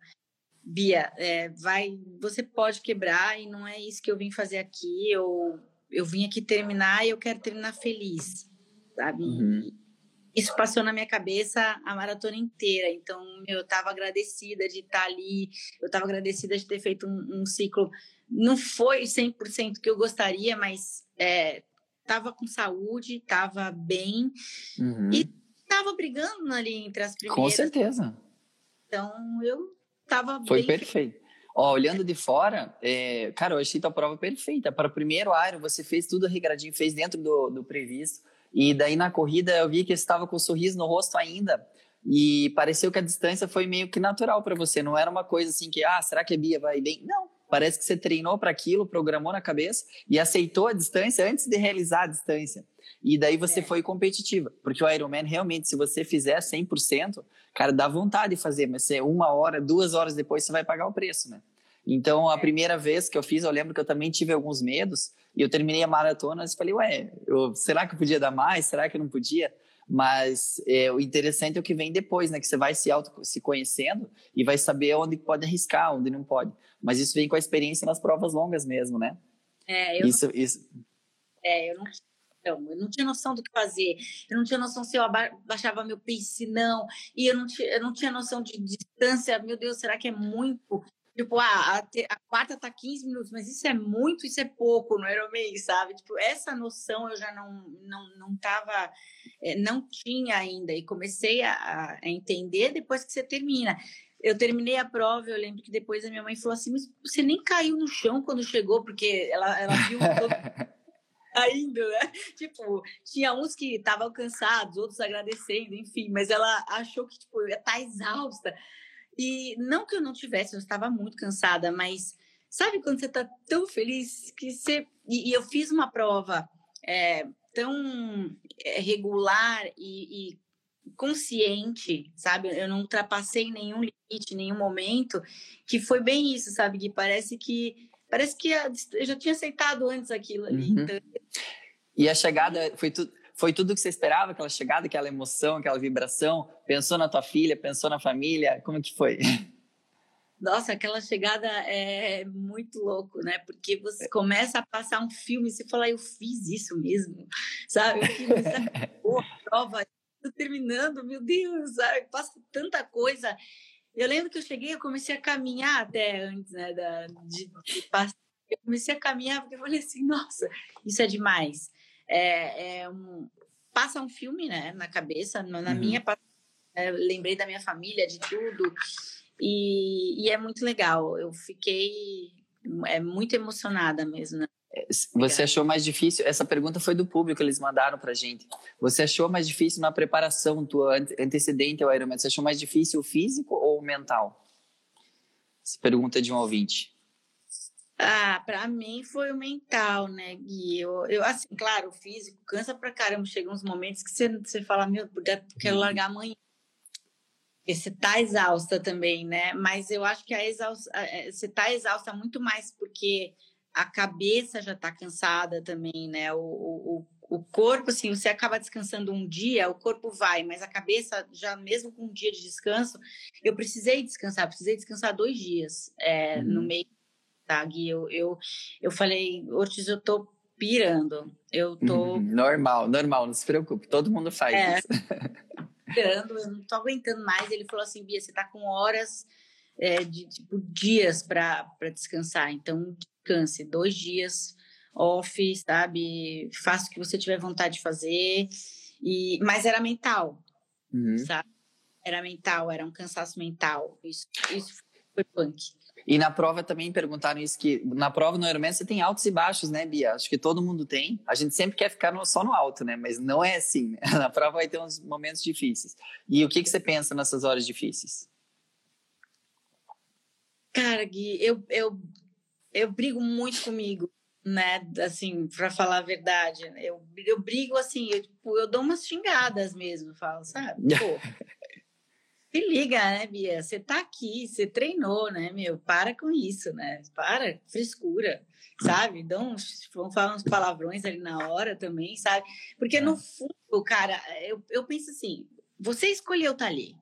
Bia, é, vai, você pode quebrar e não é isso que eu vim fazer aqui. Eu, eu vim aqui terminar e eu quero terminar feliz, sabe? Uhum isso passou na minha cabeça a maratona inteira. Então, eu estava agradecida de estar ali, eu estava agradecida de ter feito um, um, ciclo. Não foi 100% que eu gostaria, mas estava é, com saúde, estava bem uhum. e estava brigando ali entre as primeiras. Com certeza. Então, eu estava Foi bem... perfeito. Ó, olhando de fora, é, cara, eu achei tua prova perfeita. Para o primeiro Iron, você fez tudo regradinho, fez dentro do, do previsto e daí na corrida eu vi que você estava com um sorriso no rosto ainda. E pareceu que a distância foi meio que natural para você. Não era uma coisa assim que, ah, será que a Bia vai bem? Não. Parece que você treinou para aquilo, programou na cabeça e aceitou a distância antes de realizar a distância. E daí você é. foi competitiva. Porque o Ironman, realmente, se você fizer 100%, cara, dá vontade de fazer. Mas você, uma hora, duas horas depois, você vai pagar o preço, né? Então, a é. primeira vez que eu fiz, eu lembro que eu também tive alguns medos. E eu terminei a maratona e falei, ué, eu, será que eu podia dar mais? Será que eu não podia? Mas é, o interessante é o que vem depois, né? Que você vai se auto se conhecendo e vai saber onde pode arriscar, onde não pode. Mas isso vem com a experiência nas provas longas mesmo, né? É, eu isso, não... isso. É, eu não eu não tinha noção do que fazer, eu não tinha noção se eu baixava meu pace, não, e eu não tinha, eu não tinha noção de distância, meu Deus, será que é muito? Tipo, ah, a, a, quarta tá 15 minutos, mas isso é muito, isso é pouco no Ironman, sabe? Tipo, essa noção eu já não, não, não tava, é, não tinha ainda, e comecei a, a, entender depois que você termina. Eu terminei a prova, eu lembro que depois a minha mãe falou assim, mas você nem caiu no chão quando chegou, porque ela, ela viu todo... ainda, né? Tipo, tinha uns que estavam cansados, outros agradecendo, enfim, mas ela achou que, tipo, ia estar tá exausta. E não que eu não tivesse, eu estava muito cansada, mas sabe quando você está tão feliz que você. E, e eu fiz uma prova é, tão é, regular e, e, consciente, sabe? Eu não ultrapassei nenhum limite, nenhum momento, que foi bem isso, sabe? Que parece que. Parece que eu já tinha aceitado antes aquilo ali. Uhum. Então... E a chegada foi tudo foi tudo o que você esperava, aquela chegada, aquela emoção, aquela vibração? Pensou na tua filha, pensou na família? Como que foi? Nossa, aquela chegada é muito louco, né? Porque você começa a passar um filme e você fala, eu fiz isso mesmo, sabe? Eu fiz essa prova, tô terminando, meu Deus, sabe? Passa tanta coisa. Eu lembro que eu cheguei, eu comecei a caminhar até antes, né, da, de, de passar. Eu comecei a caminhar porque eu falei assim, nossa, isso é demais é, é um, passa um filme né, na cabeça, na uhum. minha é, lembrei da minha família, de tudo, e, e, é muito legal. Eu fiquei é, muito emocionada mesmo. Né? É, você achou mais difícil? Essa pergunta foi do público, eles mandaram pra gente. Você achou mais difícil na preparação tua antecedente ao Ironman? Você achou mais difícil o físico ou o mental? Essa pergunta é de um ouvinte. Ah, para mim foi o mental, né, Gui? Eu, eu, assim, claro, o físico cansa pra caramba. Chega uns momentos que você, você fala, meu, quero uhum. largar amanhã. Porque você tá exausta também, né? Mas eu acho que a exausta, é, você tá exausta muito mais porque a cabeça já tá cansada também, né? O, o, o corpo, assim, você acaba descansando um dia, o corpo vai, mas a cabeça, já mesmo com um dia de descanso, eu precisei descansar, precisei descansar dois dias é, uhum. no meio tá, Gui? Eu, eu, eu falei, Ortiz, eu tô pirando. Eu tô. Uhum, normal, normal, não se preocupe, todo mundo faz é, isso. pirando, eu não tô aguentando mais. Ele falou assim, Bia, você tá com horas é, de tipo dias para descansar, então descanse, dois dias off, sabe? Faça o que você tiver vontade de fazer. E, mas era mental, uhum. sabe? Era mental, era um cansaço mental. Isso, isso foi punk. E na prova também perguntaram isso, que na prova no Ironman você tem altos e baixos, né, Bia? Acho que todo mundo tem. A gente sempre quer ficar no, só no alto, né? Mas não é assim. Né? Na prova vai ter uns momentos difíceis. E o que, que você pensa nessas horas difíceis? Cara, Gui, eu, eu, eu brigo muito comigo, né? Assim, para falar a verdade. Eu, eu brigo assim, eu, tipo, eu dou umas xingadas mesmo, falo, sabe? Pô, Se liga, né, Bia? Você tá aqui, você treinou, né, meu? Para com isso, né? Para, frescura, sabe? Dão vamos falar uns palavrões ali na hora também, sabe? Porque no é. fundo, cara, eu, eu penso assim: você escolheu estar tá ali,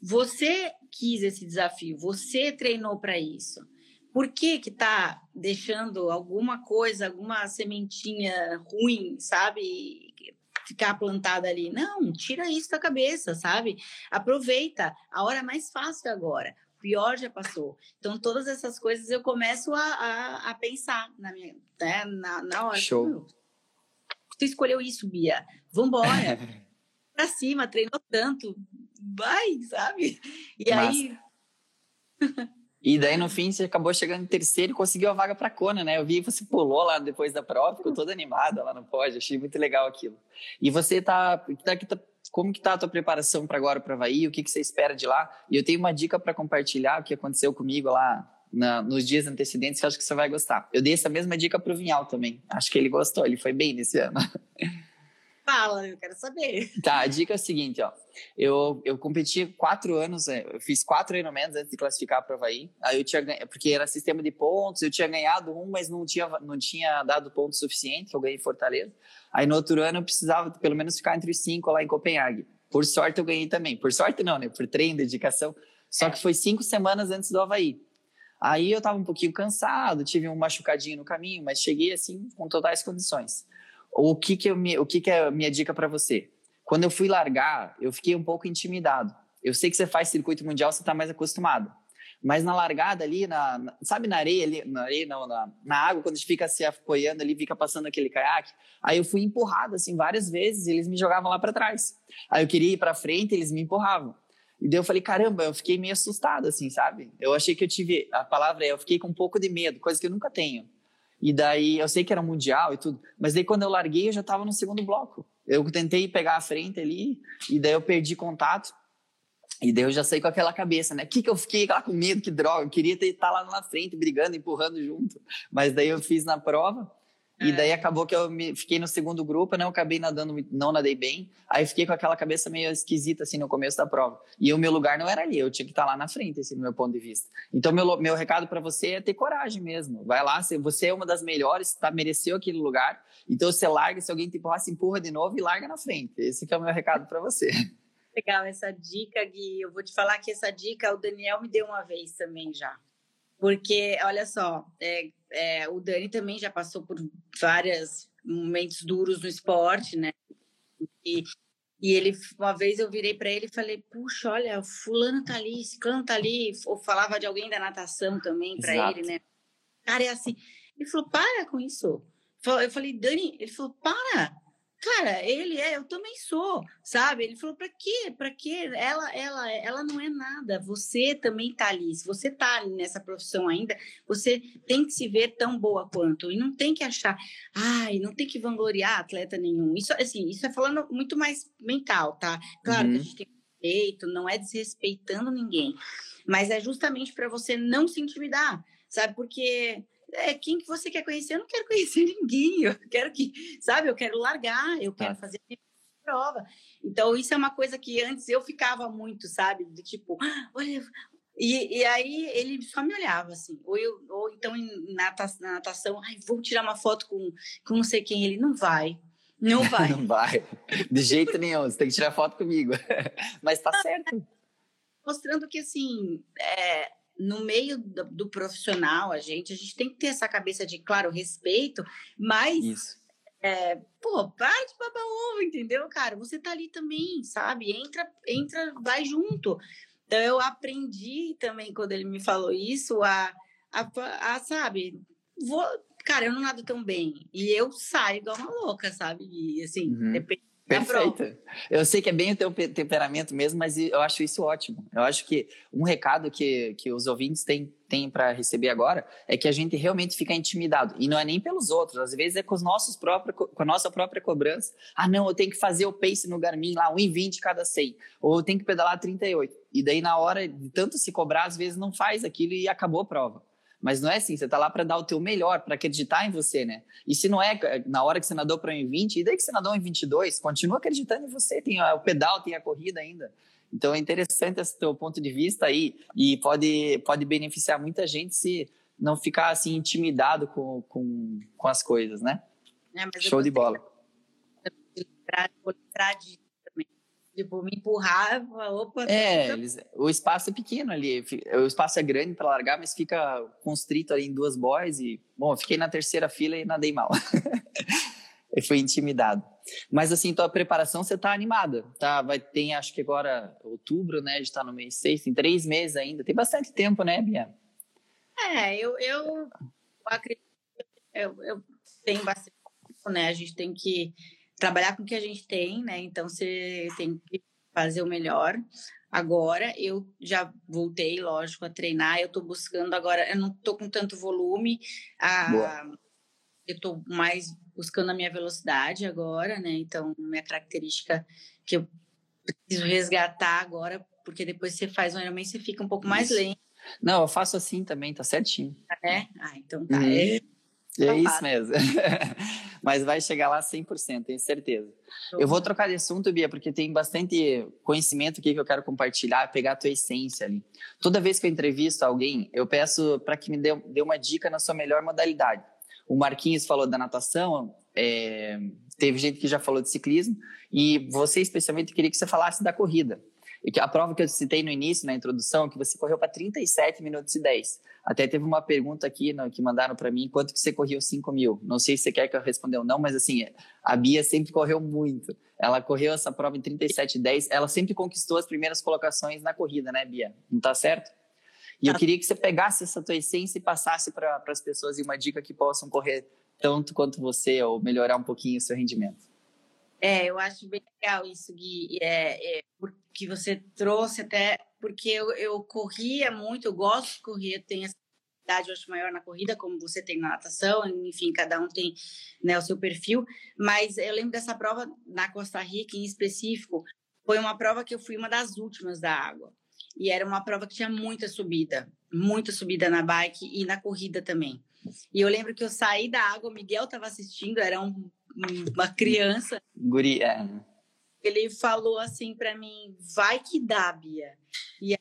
você quis esse desafio, você treinou para isso. Por que que tá deixando alguma coisa, alguma sementinha ruim, sabe? Ficar plantada ali. Não, tira isso da cabeça, sabe? Aproveita. A hora mais fácil é agora. O pior já passou. Então, todas essas coisas eu começo a, a, a pensar na minha, né, na, na hora. Show. Você escolheu isso, Bia. Vambora. pra cima, treinou tanto. Vai, sabe? E Massa. aí. E daí, no fim, você acabou chegando em terceiro e conseguiu a vaga para Kona, né? Eu vi você pulou lá depois da prova, ficou toda animada lá no pódio, achei muito legal aquilo. E você tá, tá, tá como que tá a tua preparação para agora para Havaí? O que, que você espera de lá? E eu tenho uma dica para compartilhar, o que aconteceu comigo lá na, nos dias antecedentes, que acho que você vai gostar. Eu dei essa mesma dica pro Vinhal também. Acho que ele gostou, ele foi bem nesse ano. Fala, eu quero saber. Tá, a dica é a seguinte, ó. Eu, eu competi quatro anos, é, eu fiz quatro treinamentos antes de classificar para o Havaí. Aí eu tinha porque era sistema de pontos, eu tinha ganhado um, mas não tinha, não tinha dado ponto suficiente, que eu ganhei em Fortaleza. Aí no outro ano eu precisava pelo menos ficar entre os cinco lá em Copenhague. Por sorte eu ganhei também. Por sorte não, né? Por treino, dedicação. Só que foi cinco semanas antes do Havaí. Aí eu tava um pouquinho cansado, tive um machucadinho no caminho, mas cheguei assim com totais condições o que que, eu, o que, que é a minha dica para você? Quando eu fui largar, eu fiquei um pouco intimidado. Eu sei que você faz circuito mundial, você está mais acostumado. Mas na largada ali, na, na, sabe na areia ali, na areia não, na, na água, quando a gente fica se apoiando ali, fica passando aquele caiaque, aí eu fui empurrado assim várias vezes e eles me jogavam lá para trás. Aí eu queria ir para frente, eles me empurravam. E daí eu falei, caramba, eu fiquei meio assustado assim, sabe? Eu achei que eu tive, a palavra é, eu fiquei com um pouco de medo, coisa que eu nunca tenho. E daí, eu sei que era mundial e tudo, mas daí quando eu larguei, eu já estava no segundo bloco. Eu tentei pegar a frente ali, e daí eu perdi contato. E daí eu já saí com aquela cabeça, né? Que que eu fiquei lá com medo, que droga, eu queria estar tá lá na frente, brigando, empurrando junto. Mas daí eu fiz na prova, e daí é. acabou que eu me, fiquei no segundo grupo, né? Eu acabei nadando, não nadei bem. Aí fiquei com aquela cabeça meio esquisita, assim, no começo da prova. E o meu lugar não era ali, eu tinha que estar lá na frente, assim, do meu ponto de vista. Então, meu, meu recado para você é ter coragem mesmo. Vai lá, você é uma das melhores, tá, mereceu aquele lugar. Então, você larga, se alguém te empurrar, se empurra de novo e larga na frente. Esse que é o meu recado para você. Legal essa dica, Gui. Eu vou te falar que essa dica o Daniel me deu uma vez também já. Porque, olha só, é, é, o Dani também já passou por vários momentos duros no esporte, né? E, e ele, uma vez eu virei para ele e falei: Puxa, olha, Fulano tá ali, Ciclano tá ali. Ou falava de alguém da natação também para ele, né? Cara, é assim. Ele falou: Para com isso. Eu falei: Dani, ele falou: Para Cara, ele é, eu também sou, sabe? Ele falou: para quê? Para quê? Ela, ela, ela não é nada. Você também tá ali. Se você tá ali nessa profissão ainda, você tem que se ver tão boa quanto e não tem que achar, ai, não tem que vangloriar atleta nenhum. Isso, assim, isso é falando muito mais mental, tá? Claro uhum. que a uhum. gente tem respeito, não é desrespeitando ninguém, mas é justamente para você não se intimidar, sabe? Porque é, quem que você quer conhecer? Eu não quero conhecer ninguém, eu quero que, sabe, eu quero largar, eu quero fazer a prova. Então, isso é uma coisa que antes eu ficava muito, sabe, de tipo, ah, olha, e, e, aí ele só me olhava assim, ou, eu, ou então na natação, ai, vou tirar uma foto com, com não sei quem, ele não vai, não vai. não vai, de jeito nenhum, você tem que tirar foto comigo, mas tá certo. Mostrando que assim, é, no meio do, do, profissional, a gente, a gente tem que ter essa cabeça de, claro, respeito, mas. Isso. É, pô, para de babar ovo, entendeu, cara? Você tá ali também, sabe? Entra, entra, vai junto. Então eu aprendi também quando ele me falou isso a, a, a sabe, vou, cara, eu não nado tão bem e eu saio igual uma louca, sabe? E assim, uhum. depende Perfeito. Eu sei que é bem o teu temperamento mesmo, mas eu acho isso ótimo. Eu acho que um recado que, que os ouvintes têm, têm para receber agora é que a gente realmente fica intimidado. E não é nem pelos outros, às vezes é com, os nossos próprios, com a nossa própria cobrança. Ah, não, eu tenho que fazer o pace no Garmin lá, 1,20 cada 100. Ou eu tenho que pedalar 38. E daí, na hora de tanto se cobrar, às vezes não faz aquilo e acabou a prova. Mas não é assim, você está lá para dar o teu melhor, para acreditar em você, né? E se não é na hora que você nadou para 1,20, e daí que você nadou em 22, continua acreditando em você, tem o pedal, tem a corrida ainda. Então é interessante esse teu ponto de vista aí e pode, pode beneficiar muita gente se não ficar assim intimidado com, com, com as coisas, né? É, Show de bola. Vou lembrar disso também. Tipo, me empurrava, opa. É, eles, o espaço é pequeno ali, o espaço é grande para largar, mas fica constrito ali em duas boys e, bom, eu fiquei na terceira fila e nadei mal. eu fui intimidado. Mas assim, tua preparação, você tá animada, tá? Vai ter, acho que agora, outubro, né? A gente tá no mês seis, tem três meses ainda. Tem bastante tempo, né, Bia? É, eu, eu acredito, eu, eu tenho bastante tempo, né? A gente tem que trabalhar com o que a gente tem, né? Então, você tem que fazer o melhor. Agora, eu já voltei, lógico, a treinar. Eu tô buscando agora, eu não tô com tanto volume. A, eu tô mais buscando a minha velocidade agora, né? Então, minha característica que eu preciso resgatar agora, porque depois você faz um Ironman, você fica um pouco mais lento. Não, eu faço assim também, tá certinho. É? Ah, então tá. Uhum. É, é isso mesmo. Mas vai chegar lá 100%, tenho certeza. Eu vou trocar de assunto, Bia, porque tem bastante conhecimento aqui que eu quero compartilhar, pegar a tua essência ali. Toda vez que eu entrevisto alguém, eu peço para que me dê, dê uma dica na sua melhor modalidade. O Marquinhos falou da natação, é, teve gente que já falou de ciclismo, e você especialmente queria que você falasse da corrida. E que a prova que eu citei no início, na introdução, que você correu para 37 minutos e 10. Até teve uma pergunta aqui no, que mandaram para mim, quanto que você correu 5 mil? Não sei se você quer que eu responda ou não, mas assim, a Bia sempre correu muito. Ela correu essa prova em 37 e 10, ela sempre conquistou as primeiras colocações na corrida, né, Bia? Não tá certo? E eu tá. queria que você pegasse essa tua essência e passasse para as pessoas uma dica que possam correr tanto quanto você ou melhorar um pouquinho o seu rendimento. É, eu acho bem legal isso, Gui, é, é, porque você trouxe até, porque eu, eu corria muito, eu gosto de correr, tenho essa idade, eu acho, maior na corrida, como você tem na natação, enfim, cada um tem né, o seu perfil, mas eu lembro dessa prova na Costa Rica, em específico, foi uma prova que eu fui uma das últimas da água, e era uma prova que tinha muita subida, muita subida na bike e na corrida também. E eu lembro que eu saí da água, o Miguel estava assistindo, era um, uma criança. É. Ele falou assim para mim: vai que dá, Bia. E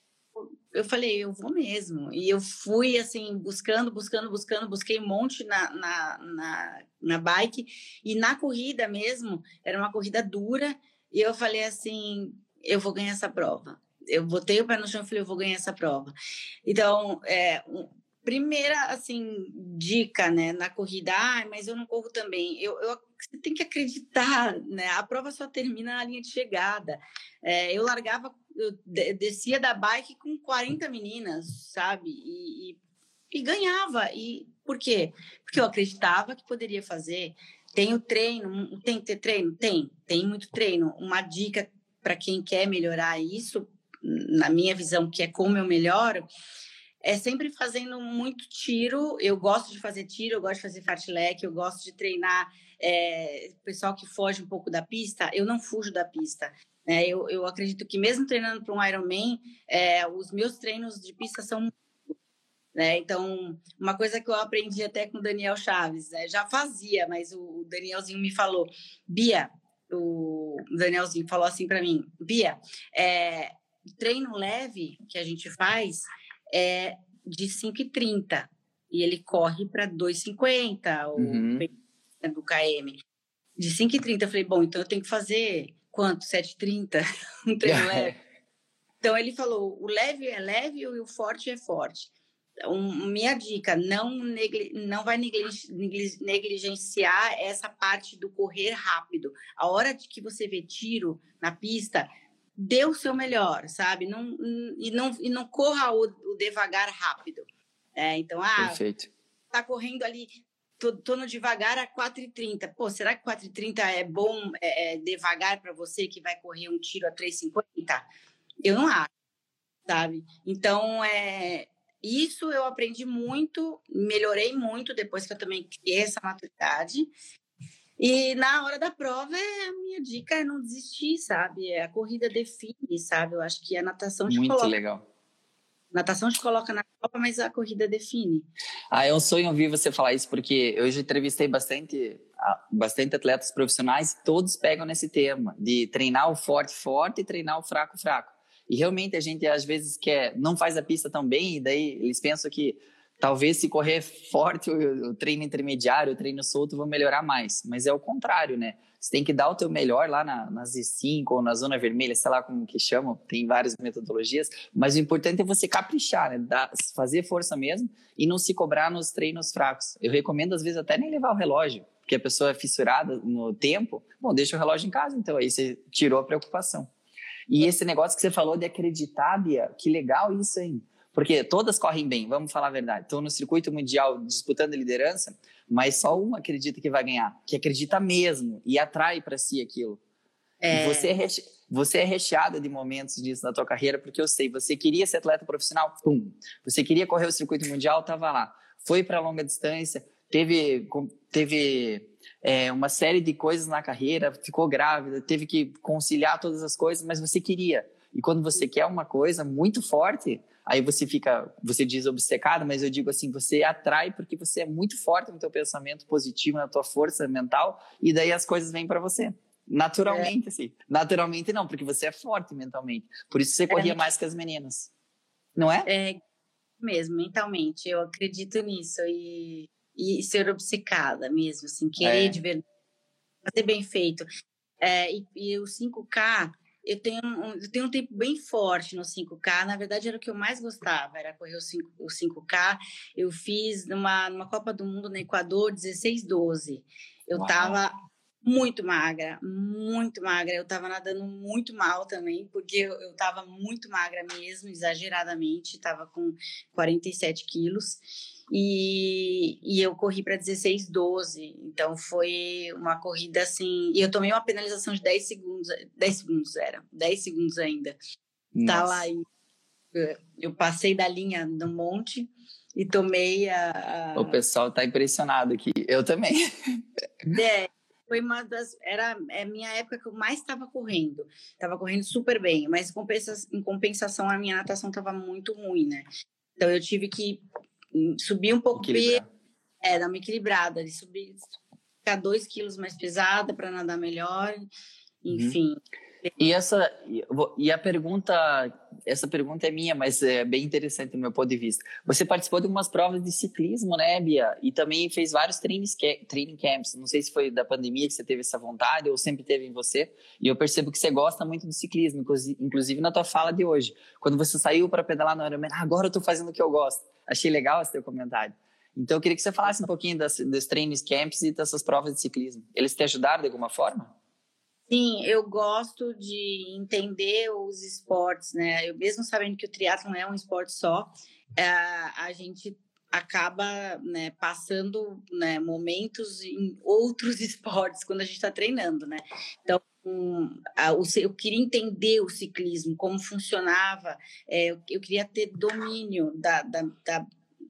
eu falei: eu vou mesmo. E eu fui assim, buscando, buscando, buscando, busquei um monte na, na, na, na bike. E na corrida mesmo, era uma corrida dura. E eu falei assim: eu vou ganhar essa prova eu botei o pé no chão e falei, eu vou ganhar essa prova. Então, é, primeira, assim, dica, né, na corrida, ah, mas eu não corro também. Eu, eu, você tem que acreditar, né? A prova só termina na linha de chegada. É, eu largava, eu descia da bike com 40 meninas, sabe? E, e, e ganhava. E por quê? Porque eu acreditava que poderia fazer. Tem o treino, tem que ter treino? Tem, tem muito treino. Uma dica para quem quer melhorar isso, na minha visão, que é como eu melhoro, é sempre fazendo muito tiro. Eu gosto de fazer tiro, eu gosto de fazer fartlek, eu gosto de treinar é, pessoal que foge um pouco da pista. Eu não fujo da pista. Né? Eu, eu acredito que mesmo treinando para um Ironman, é, os meus treinos de pista são né? Então, uma coisa que eu aprendi até com o Daniel Chaves, né? já fazia, mas o Danielzinho me falou, Bia, o Danielzinho falou assim para mim, Bia, é, treino leve que a gente faz é de 5,30 e ele corre para 2,50 uhum. do KM. De 5,30 eu falei, bom, então eu tenho que fazer quanto? 7,30? um treino leve. Então ele falou, o leve é leve e o forte é forte. Um, minha dica, não, negli, não vai negligenciar essa parte do correr rápido. A hora de que você vê tiro na pista, dê o seu melhor, sabe? Não, e, não, e não corra o, o devagar rápido. É, então, ah, Perfeito. tá correndo ali, tô, tô no devagar a 4,30. Pô, será que 4,30 é bom é, é devagar para você que vai correr um tiro a 3,50? Eu não acho, sabe? Então, é, isso eu aprendi muito, melhorei muito depois que eu também criei essa maturidade. E na hora da prova, é, a minha dica é não desistir, sabe? É, a corrida define, sabe? Eu acho que a natação te Muito coloca. legal. A natação te coloca na Copa, mas a corrida define. Ah, é um sonho ouvir você falar isso, porque eu já entrevistei bastante, bastante atletas profissionais e todos pegam nesse tema de treinar o forte forte e treinar o fraco fraco. E realmente a gente às vezes quer, não faz a pista tão bem, e daí eles pensam que talvez se correr forte o, treino intermediário, o treino solto vão melhorar mais. Mas é o contrário, né? Você tem que dar o teu melhor lá na, na Z5 ou na zona vermelha, sei lá como que chamam, tem várias metodologias, mas o importante é você caprichar, né? Dar, fazer força mesmo e não se cobrar nos treinos fracos. Eu recomendo, às vezes, até nem levar o relógio, porque a pessoa é fissurada no tempo, bom, deixa o relógio em casa, então aí você tirou a preocupação. E esse negócio que você falou de acreditar, Bia, que legal isso aí. Porque todas correm bem, vamos falar a verdade. Estão no circuito mundial disputando a liderança, mas só uma acredita que vai ganhar, que acredita mesmo e atrai para si aquilo. É... Você, é reche... você é recheada de momentos disso na tua carreira, porque eu sei, você queria ser atleta profissional, pum. Você queria correr o circuito mundial, estava lá. Foi para longa distância, teve, teve é, uma série de coisas na carreira, ficou grávida, teve que conciliar todas as coisas, mas você queria. E quando você quer uma coisa muito forte, aí você fica, você diz obcecado, mas eu digo assim, você atrai porque você é muito forte no teu pensamento positivo, na tua força mental, e daí as coisas vêm para você. Naturalmente, é. assim. Naturalmente não, porque você é forte mentalmente. Por isso você é. corria mais que as meninas. Não é? É mesmo, mentalmente. Eu acredito nisso. E, e ser obcecada mesmo, assim, querer é. de verdade, fazer bem feito. É, e, e o 5K, eu tenho, um, eu tenho um tempo bem forte no 5K. Na verdade, era o que eu mais gostava, era correr o, 5, o 5K. Eu fiz numa, numa Copa do Mundo no Equador, 16-12. Eu estava muito magra, muito magra. Eu estava nadando muito mal também, porque eu estava muito magra mesmo, exageradamente. Estava com 47 quilos. E, e eu corri para 16, 12. Então foi uma corrida assim. E eu tomei uma penalização de 10 segundos. 10 segundos era, 10 segundos ainda. Nossa. Tá lá. E, eu passei da linha no monte e tomei a, a... O pessoal tá impressionado aqui. Eu também. É, foi uma das era é minha época que eu mais estava correndo estava correndo super bem mas em compensação, em compensação a minha natação estava muito ruim né então eu tive que subir um pouco peso, é, dar uma equilibrada, de subir, ficar dois quilos mais pesada para nadar melhor, uhum. enfim. Uhum. E essa e a pergunta, essa pergunta é minha, mas é bem interessante do meu ponto de vista. Você participou de algumas provas de ciclismo, né, Bia? E também fez vários trainings, training camps. Não sei se foi da pandemia que você teve essa vontade ou sempre teve em você. E eu percebo que você gosta muito do ciclismo, inclusive na tua fala de hoje. Quando você saiu para pedalar no Ironman, ah, agora eu estou fazendo o que eu gosto. Achei legal esse teu comentário. Então eu queria que você falasse um pouquinho das, dos trainings camps e dessas provas de ciclismo. Eles te ajudaram de alguma forma? Sim, eu gosto de entender os esportes, né? Eu mesmo sabendo que o triatlo é um esporte só, é, a gente acaba né, passando né, momentos em outros esportes quando a gente está treinando, né? Então, um, a, o, eu queria entender o ciclismo, como funcionava, é, eu, eu, queria ter domínio da, da, da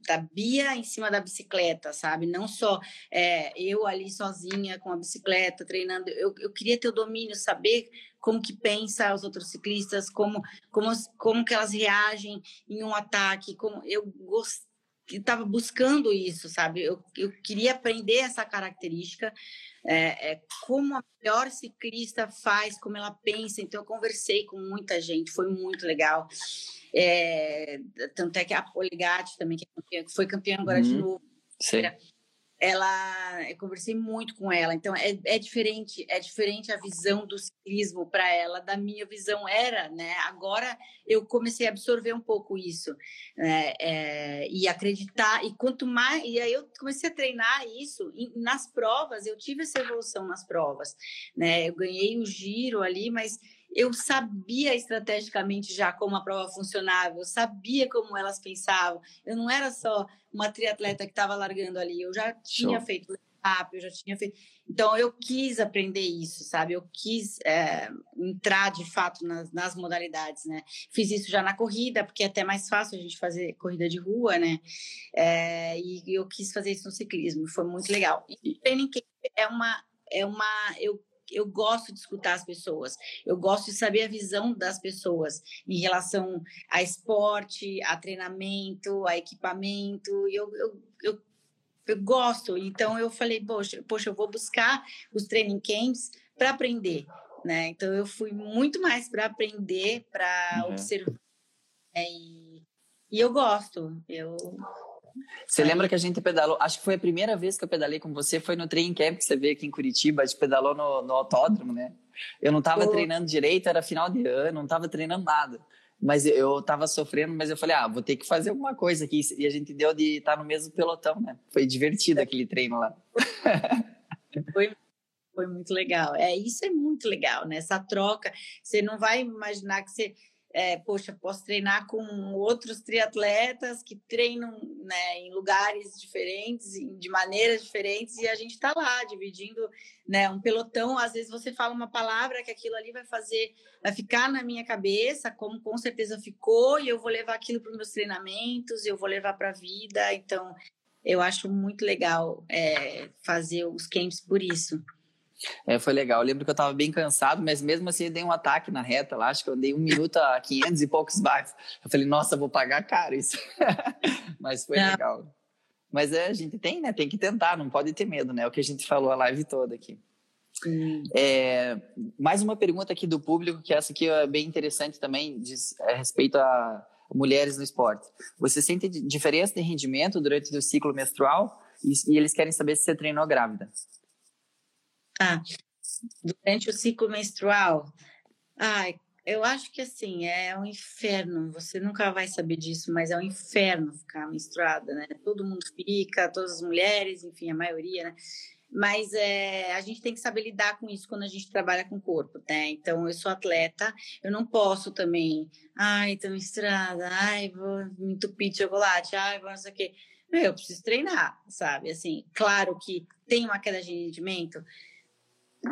da Bia em cima da bicicleta, sabe? Não só é, eu ali sozinha com a bicicleta treinando. Eu, eu queria ter o domínio, saber como que pensa os outros ciclistas, como como como que elas reagem em um ataque, como eu gost, estava buscando isso, sabe? Eu, eu queria aprender essa característica, é, é, como a melhor ciclista faz, como ela pensa. Então, eu conversei com muita gente, foi muito legal. É, tanto é que a Poligatti também, que é campeã, foi campeã agora uhum. de novo. Sim ela eu conversei muito com ela então é, é diferente é diferente a visão do ciclismo para ela da minha visão era né agora eu comecei a absorver um pouco isso né? é, e acreditar e quanto mais e aí eu comecei a treinar isso e nas provas eu tive essa evolução nas provas né eu ganhei o giro ali mas eu sabia estrategicamente já como a prova funcionava, eu sabia como elas pensavam. Eu não era só uma triatleta que estava largando ali, eu já tinha Show. feito rápido, eu já tinha feito. Então eu quis aprender isso, sabe? Eu quis é, entrar de fato nas, nas, modalidades, né? Fiz isso já na corrida, porque é até mais fácil a gente fazer corrida de rua, né? É, e eu quis fazer isso no ciclismo, foi muito legal. E training é uma é uma eu eu gosto de escutar as pessoas, eu gosto de saber a visão das pessoas em relação a esporte, a treinamento, a equipamento, eu, eu, eu, eu gosto. Então, eu falei, poxa, poxa, eu vou buscar os training camps para aprender. né? Então eu fui muito mais para aprender, para uhum. observar. É, e, e eu gosto. Eu você lembra que a gente pedalou? Acho que foi a primeira vez que eu pedalei com você, foi no Train Camp que você veio aqui em Curitiba, a gente pedalou no, no autódromo, né? Eu não estava treinando direito, era final de ano, não estava treinando nada. Mas eu estava sofrendo, mas eu falei, ah, vou ter que fazer alguma coisa aqui. E a gente deu de estar no mesmo pelotão, né? Foi divertido aquele treino lá. Foi, foi muito legal. É, isso é muito legal, né? Essa troca. Você não vai imaginar que você é, poxa, posso treinar com outros triatletas que treinam né, em lugares diferentes, de maneiras diferentes, e a gente está lá dividindo né, um pelotão. Às vezes você fala uma palavra que aquilo ali vai fazer, vai ficar na minha cabeça, como com certeza ficou, e eu vou levar aquilo para os meus treinamentos, eu vou levar para a vida. Então, eu acho muito legal é, fazer os camps por isso. É, foi legal. Eu lembro que eu estava bem cansado, mas mesmo assim eu dei um ataque na reta lá. Acho que eu dei um minuto a 500 e poucos bytes. Eu falei, nossa, vou pagar caro isso. mas foi não. legal. Mas é, a gente tem, né? Tem que tentar, não pode ter medo, né? É o que a gente falou a live toda aqui. É, mais uma pergunta aqui do público, que essa aqui é bem interessante também, diz a respeito a mulheres no esporte. Você sente diferença de rendimento durante o ciclo menstrual? E, e eles querem saber se você treinou grávida. Ah, durante o ciclo menstrual, ai, eu acho que assim, é um inferno. Você nunca vai saber disso, mas é um inferno ficar menstruada, né? Todo mundo fica, todas as mulheres, enfim, a maioria, né? Mas é, a gente tem que saber lidar com isso quando a gente trabalha com o corpo, né? Então, eu sou atleta, eu não posso também, ai, tô menstruada, ai, vou me entupir de chocolate, ai, vou não sei o quê. Eu preciso treinar, sabe? Assim, claro que tem uma queda de rendimento,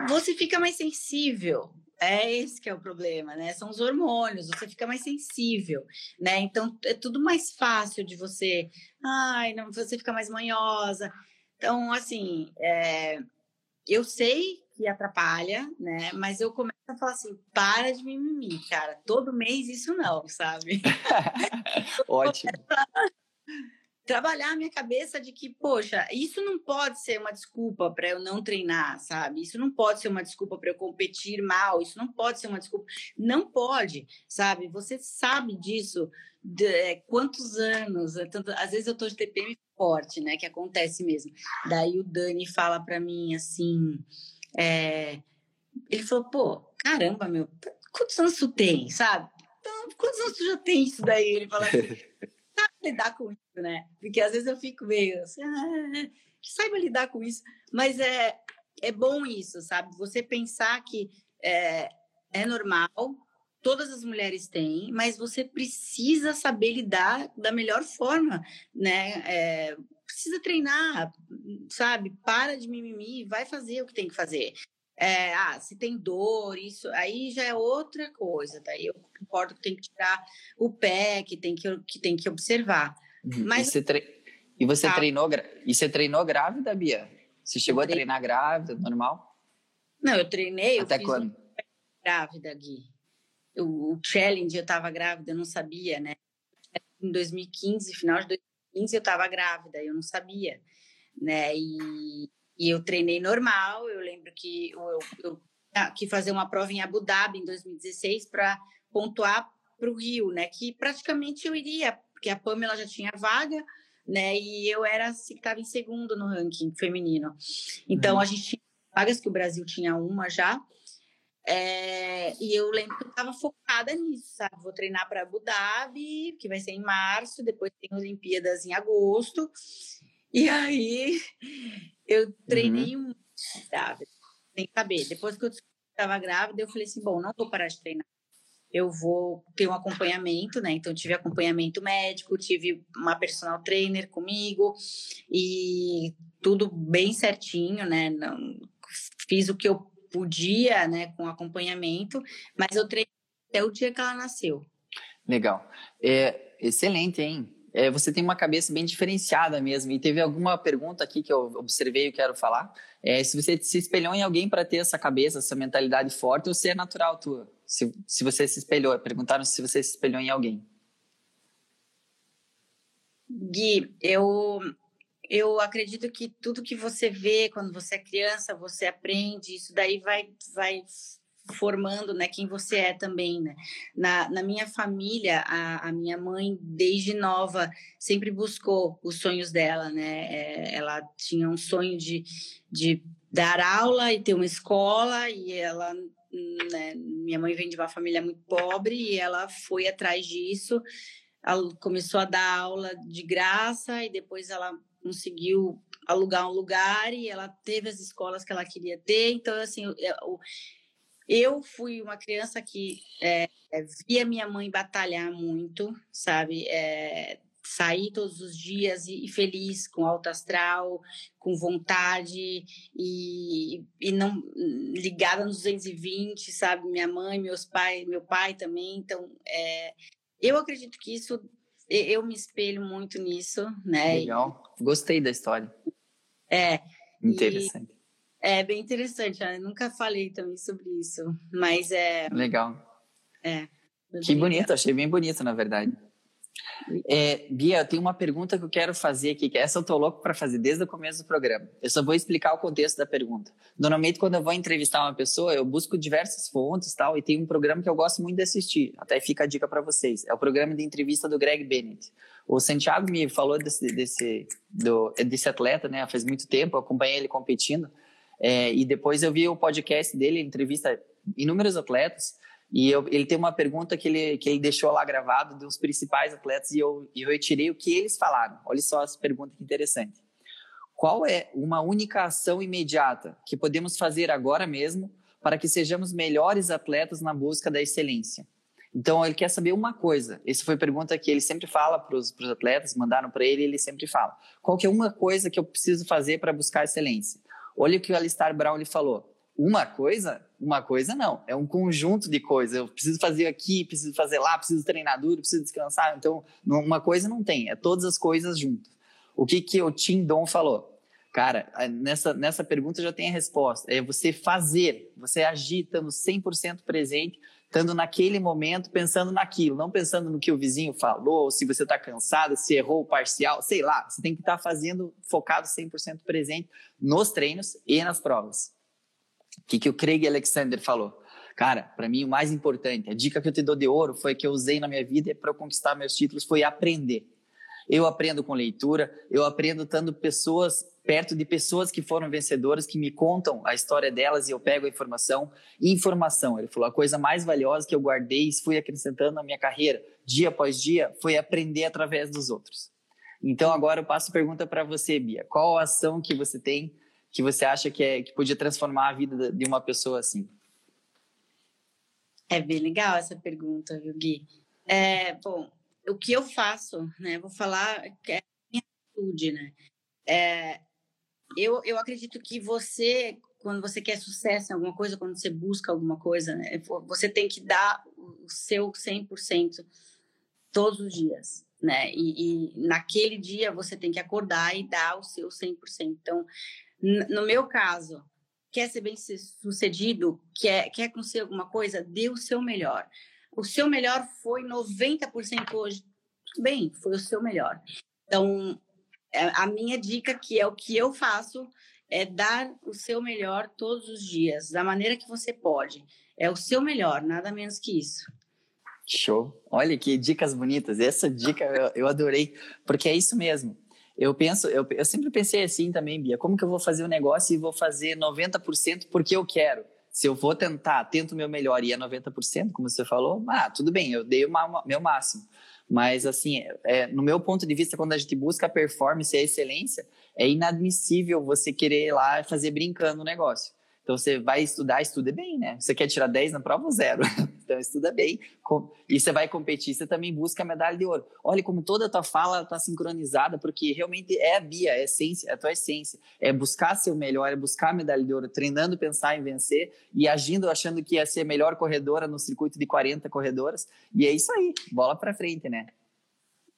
você fica mais sensível. É esse que é o problema, né? São os hormônios, você fica mais sensível, né? Então é tudo mais fácil de você, ai, não, você fica mais manhosa. Então, assim, é, eu sei que atrapalha, né? Mas eu começo a falar assim, para de mimimi, cara. Todo mês isso não, sabe? Ótimo trabalhar a minha cabeça de que, poxa, isso não pode ser uma desculpa para eu não treinar, sabe? Isso não pode ser uma desculpa para eu competir mal, isso não pode ser uma desculpa. Não pode, sabe? Você sabe disso, de, é, quantos anos, é tanto, às vezes eu tô de TPM forte, né, que acontece mesmo. Daí o Dani fala para mim assim, é, ele falou, pô, caramba, meu, quantos anos tu tem, sabe? Então, quantos anos tu já tem isso daí? Ele fala assim, sabe lidar com isso, né? Porque às vezes eu fico meio assim, ah, saiba lidar com isso. Mas é, é bom isso, sabe? Você pensar que é, é normal, todas as mulheres têm, mas você precisa saber lidar da melhor forma, né? É, precisa treinar, sabe? Para de mimimi, vai fazer o que tem que fazer. É, ah, se tem dor, isso aí já é outra coisa. Daí eu concordo que tem que tirar o pé, que tem que, que, tem que observar. Uhum. Mas, e você, tre... e você tá. treinou e você treinou grávida, Bia? Você chegou a treinar grávida, normal? Não, eu treinei. Até eu quando? Grávida, Gui. O, o challenge, eu estava grávida, eu não sabia, né? Em 2015, final de 2015, eu estava grávida, eu não sabia, né? E e eu treinei normal. Eu lembro que eu, eu, que fazer uma prova em Abu Dhabi em 2016 para pontuar para o Rio, né? Que praticamente eu iria, porque a Pamela já tinha vaga, né? E eu era que estava em segundo no ranking feminino. Então uhum. a gente tinha vagas que o Brasil tinha uma já. É, e eu lembro que eu estava focada nisso, sabe? Vou treinar para Abu Dhabi, que vai ser em março, depois tem Olimpíadas em agosto. E aí eu treinei uhum. um grávida, sem saber. Depois que eu estava grávida, eu falei assim: bom, não vou parar de treinar. Eu vou ter um acompanhamento, né? Então, tive acompanhamento médico, tive uma personal trainer comigo e tudo bem certinho, né? Não, fiz o que eu podia, né, com acompanhamento, mas eu treinei até o dia que ela nasceu. Legal. É, excelente, hein? É, você tem uma cabeça bem diferenciada mesmo. E teve alguma pergunta aqui que eu observei e quero falar. É, se você se espelhou em alguém para ter essa cabeça, essa mentalidade forte, ou se é natural tua? Se, se você se espelhou, perguntaram se você se espelhou em alguém. Gui, eu eu acredito que tudo que você vê quando você é criança, você aprende, isso daí vai vai formando, né, quem você é também, né? Na, na minha família, a, a minha mãe, desde nova, sempre buscou os sonhos dela, né? É, ela tinha um sonho de, de dar aula e ter uma escola, e ela, né, minha mãe vem de uma família muito pobre, e ela foi atrás disso, ela começou a dar aula de graça, e depois ela conseguiu alugar um lugar e ela teve as escolas que ela queria ter. Então, assim, eu, eu fui uma criança que é, via minha mãe batalhar muito, sabe? É, sair todos os dias e, e, feliz, com alto astral, com vontade e, e não ligada nos 220, sabe? Minha mãe, meus pais, meu pai também. Então, é, eu acredito que isso, eu me espelho muito nisso, né? Legal, gostei da história. É. Interessante. É bem interessante, eu nunca falei também sobre isso, mas é. Legal. É. Que bonito, achei bem bonito, na verdade. É, Bia, tem uma pergunta que eu quero fazer aqui, que essa eu tô louco para fazer desde o começo do programa. Eu só vou explicar o contexto da pergunta. Normalmente, quando eu vou entrevistar uma pessoa, eu busco diversas fontes tal, e tem um programa que eu gosto muito de assistir. Até fica a dica para vocês. É o programa de entrevista do Greg Bennett. O Santiago me falou desse, desse, do, desse atleta, né? Faz muito tempo, eu acompanhei ele competindo. É, e depois eu vi o podcast dele, entrevista inúmeros atletas. E eu, ele tem uma pergunta que ele, que ele deixou lá gravado dos principais atletas e eu, eu retirei o que eles falaram. Olha só essa pergunta que interessante. Qual é uma única ação imediata que podemos fazer agora mesmo para que sejamos melhores atletas na busca da excelência? Então, ele quer saber uma coisa. Essa foi a pergunta que ele sempre fala para os atletas, mandaram para ele, ele sempre fala. Qual que é uma coisa que eu preciso fazer para buscar excelência? Olha o que o Alistair Brown lhe falou. Uma coisa? Uma coisa não. É um conjunto de coisas. Eu preciso fazer aqui, preciso fazer lá, preciso treinar duro, preciso descansar. Então, uma coisa não tem. É todas as coisas juntas. O que, que o Tim Don falou? Cara, nessa, nessa pergunta já tem a resposta. É você fazer, você agir, estando 100% presente, estando naquele momento, pensando naquilo, não pensando no que o vizinho falou, se você está cansado, se errou o parcial, sei lá. Você tem que estar tá fazendo, focado 100% presente nos treinos e nas provas. O que, que o Craig Alexander falou? Cara, para mim o mais importante, a dica que eu te dou de ouro foi que eu usei na minha vida para conquistar meus títulos foi aprender. Eu aprendo com leitura, eu aprendo estando pessoas perto de pessoas que foram vencedoras, que me contam a história delas e eu pego a informação. informação, ele falou, a coisa mais valiosa que eu guardei e fui acrescentando na minha carreira, dia após dia, foi aprender através dos outros. Então agora eu passo a pergunta para você, Bia. Qual a ação que você tem que você acha que, é, que podia transformar a vida de uma pessoa assim? É bem legal essa pergunta, viu, Gui? É, bom, o que eu faço, né? Vou falar que é minha atitude, né? É, eu, eu acredito que você, quando você quer sucesso em alguma coisa, quando você busca alguma coisa, né? Você tem que dar o seu 100% todos os dias, né? E, e naquele dia você tem que acordar e dar o seu 100%. Então, no meu caso, quer ser bem sucedido, quer, quer conseguir alguma coisa, dê o seu melhor. O seu melhor foi 90% hoje. Tudo bem, foi o seu melhor. Então, é, a minha dica, que é o que eu faço, é dar o seu melhor todos os dias, da maneira que você pode. É o seu melhor, nada menos que isso. Show. Olha que dicas bonitas. Essa dica eu, eu adorei, porque é isso mesmo. Eu penso, eu, eu sempre pensei assim também, Bia, como que eu vou fazer o um negócio e vou fazer 90% porque eu quero? Se eu vou tentar, tento o meu melhor e é 90%, como você falou, ah, tudo bem, eu dei o meu máximo. Mas, assim, é, no meu ponto de vista, quando a gente busca a performance e a excelência, é inadmissível você querer ir lá fazer brincando o negócio. Então você vai estudar, estuda bem, né? Você quer tirar 10 na prova, zero. Então estuda bem. E você vai competir, você também busca a medalha de ouro. Olha como toda a tua fala está sincronizada, porque realmente é a Bia, é a essência, é a tua essência. É buscar ser o melhor, é buscar a medalha de ouro, treinando, pensar em vencer e agindo, achando que ia ser a melhor corredora no circuito de 40 corredoras. E é isso aí, bola para frente, né?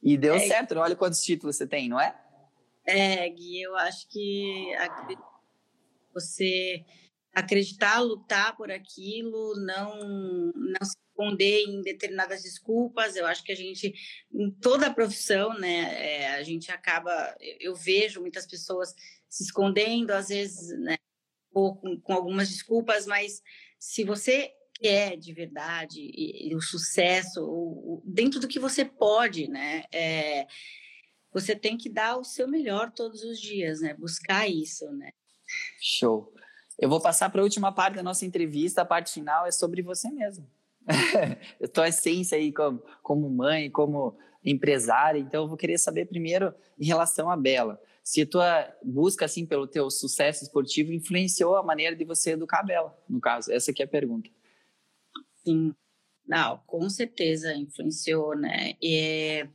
E deu é, certo, olha quantos títulos você tem, não é? É, Gui, eu acho que você acreditar, lutar por aquilo, não, não se esconder em determinadas desculpas. Eu acho que a gente, em toda a profissão, né, é, a gente acaba, eu vejo muitas pessoas se escondendo, às vezes, né, ou com, com algumas desculpas, mas se você quer de verdade e, e o sucesso, o, o, dentro do que você pode, né? É, você tem que dar o seu melhor todos os dias, né? Buscar isso, né? Show. Eu vou passar para a última parte da nossa entrevista, a parte final é sobre você mesmo. a tua essência aí como, como mãe, como empresária. Então, eu vou querer saber primeiro em relação à Bela. Se a tua busca assim pelo teu sucesso esportivo influenciou a maneira de você educar a Bela, no caso. Essa aqui é a pergunta. Sim. Não, com certeza influenciou, né? E,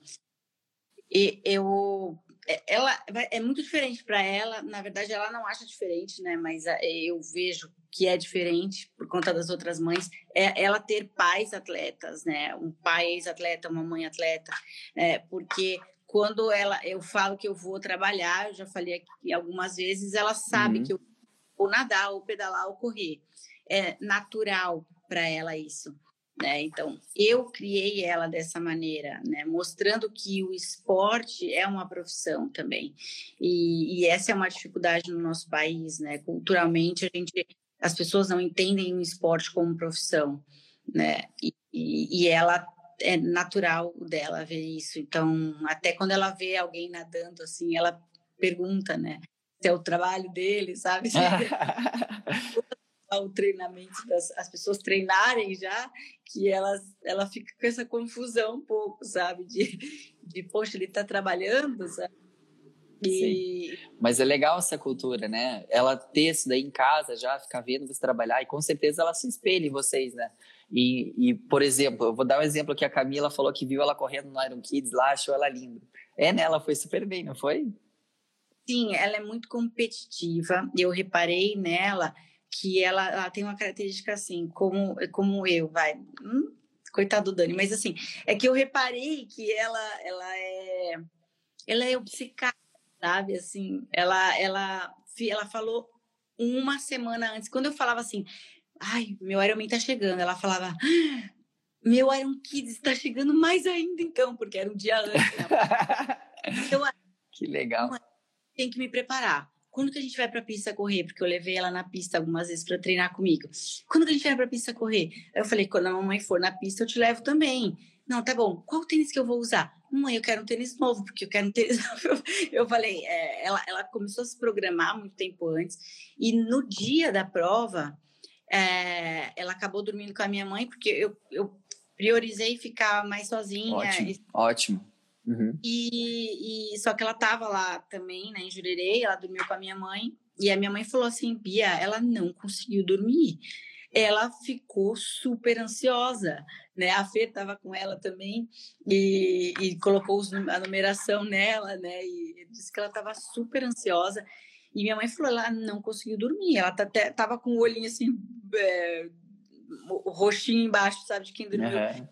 e eu ela é muito diferente para ela. Na verdade, ela não acha diferente, né? Mas eu vejo que é diferente por conta das outras mães, é ela ter pais atletas, né? Um pai ex-atleta, uma mãe atleta, é, porque quando ela, eu falo que eu vou trabalhar, eu já falei aqui algumas vezes, ela sabe uhum. que eu vou nadar, ou pedalar, ou correr. É natural para ela isso. Né? Então, eu criei ela dessa maneira, né? mostrando que o esporte é uma profissão também. E, e, essa é uma dificuldade no nosso país, né? Culturalmente, a gente as pessoas não entendem o esporte como profissão, né? E, e, e ela é natural dela ver isso. Então, até quando ela vê alguém nadando assim, ela pergunta, né? Se é o trabalho dele, sabe? o treinamento das as pessoas treinarem já que elas ela fica com essa confusão um pouco sabe de, de poxa ele está trabalhando sabe e... Mas é legal essa cultura, né? Ela ter isso daí em casa já, ficar vendo você trabalhar, e com certeza ela se espelha em vocês, né? E, e, por exemplo, eu vou dar um exemplo que a Camila falou que viu ela correndo no Iron Kids lá, achou ela linda. É, né? Ela foi super bem, não foi? Sim, ela é muito competitiva. Eu reparei nela que ela, ela tem uma característica assim, como, como eu, vai. Hum, coitado do Dani, mas assim, é que eu reparei que ela, ela é ela é obcecada sabe? Assim, ela, ela, ela falou uma semana antes, quando eu falava assim, ai, meu Ironman tá chegando, ela falava, ah, meu Iron Kids está chegando mais ainda então, porque era um dia antes. Né? Então, que legal. Tem que me preparar. Quando que a gente vai para a pista correr? Porque eu levei ela na pista algumas vezes para treinar comigo. Quando que a gente vai para a pista correr? Eu falei, quando a mamãe for na pista, eu te levo também. Não, tá bom. Qual tênis que eu vou usar? Mãe, eu quero um tênis novo, porque eu quero um tênis novo. Eu falei, é, ela, ela começou a se programar muito tempo antes. E no dia da prova, é, ela acabou dormindo com a minha mãe, porque eu, eu priorizei ficar mais sozinha. Ótimo, ótimo. Uhum. E, e, só que ela estava lá também, né, em Jurerê, ela dormiu com a minha mãe. E a minha mãe falou assim, Bia, ela não conseguiu dormir ela ficou super ansiosa, né? A Fê estava com ela também e, e colocou a numeração nela, né? E disse que ela estava super ansiosa. E minha mãe falou, ela não conseguiu dormir, ela tá, tava com o olhinho assim, é, roxinho embaixo, sabe, de quem dormiu. Uhum.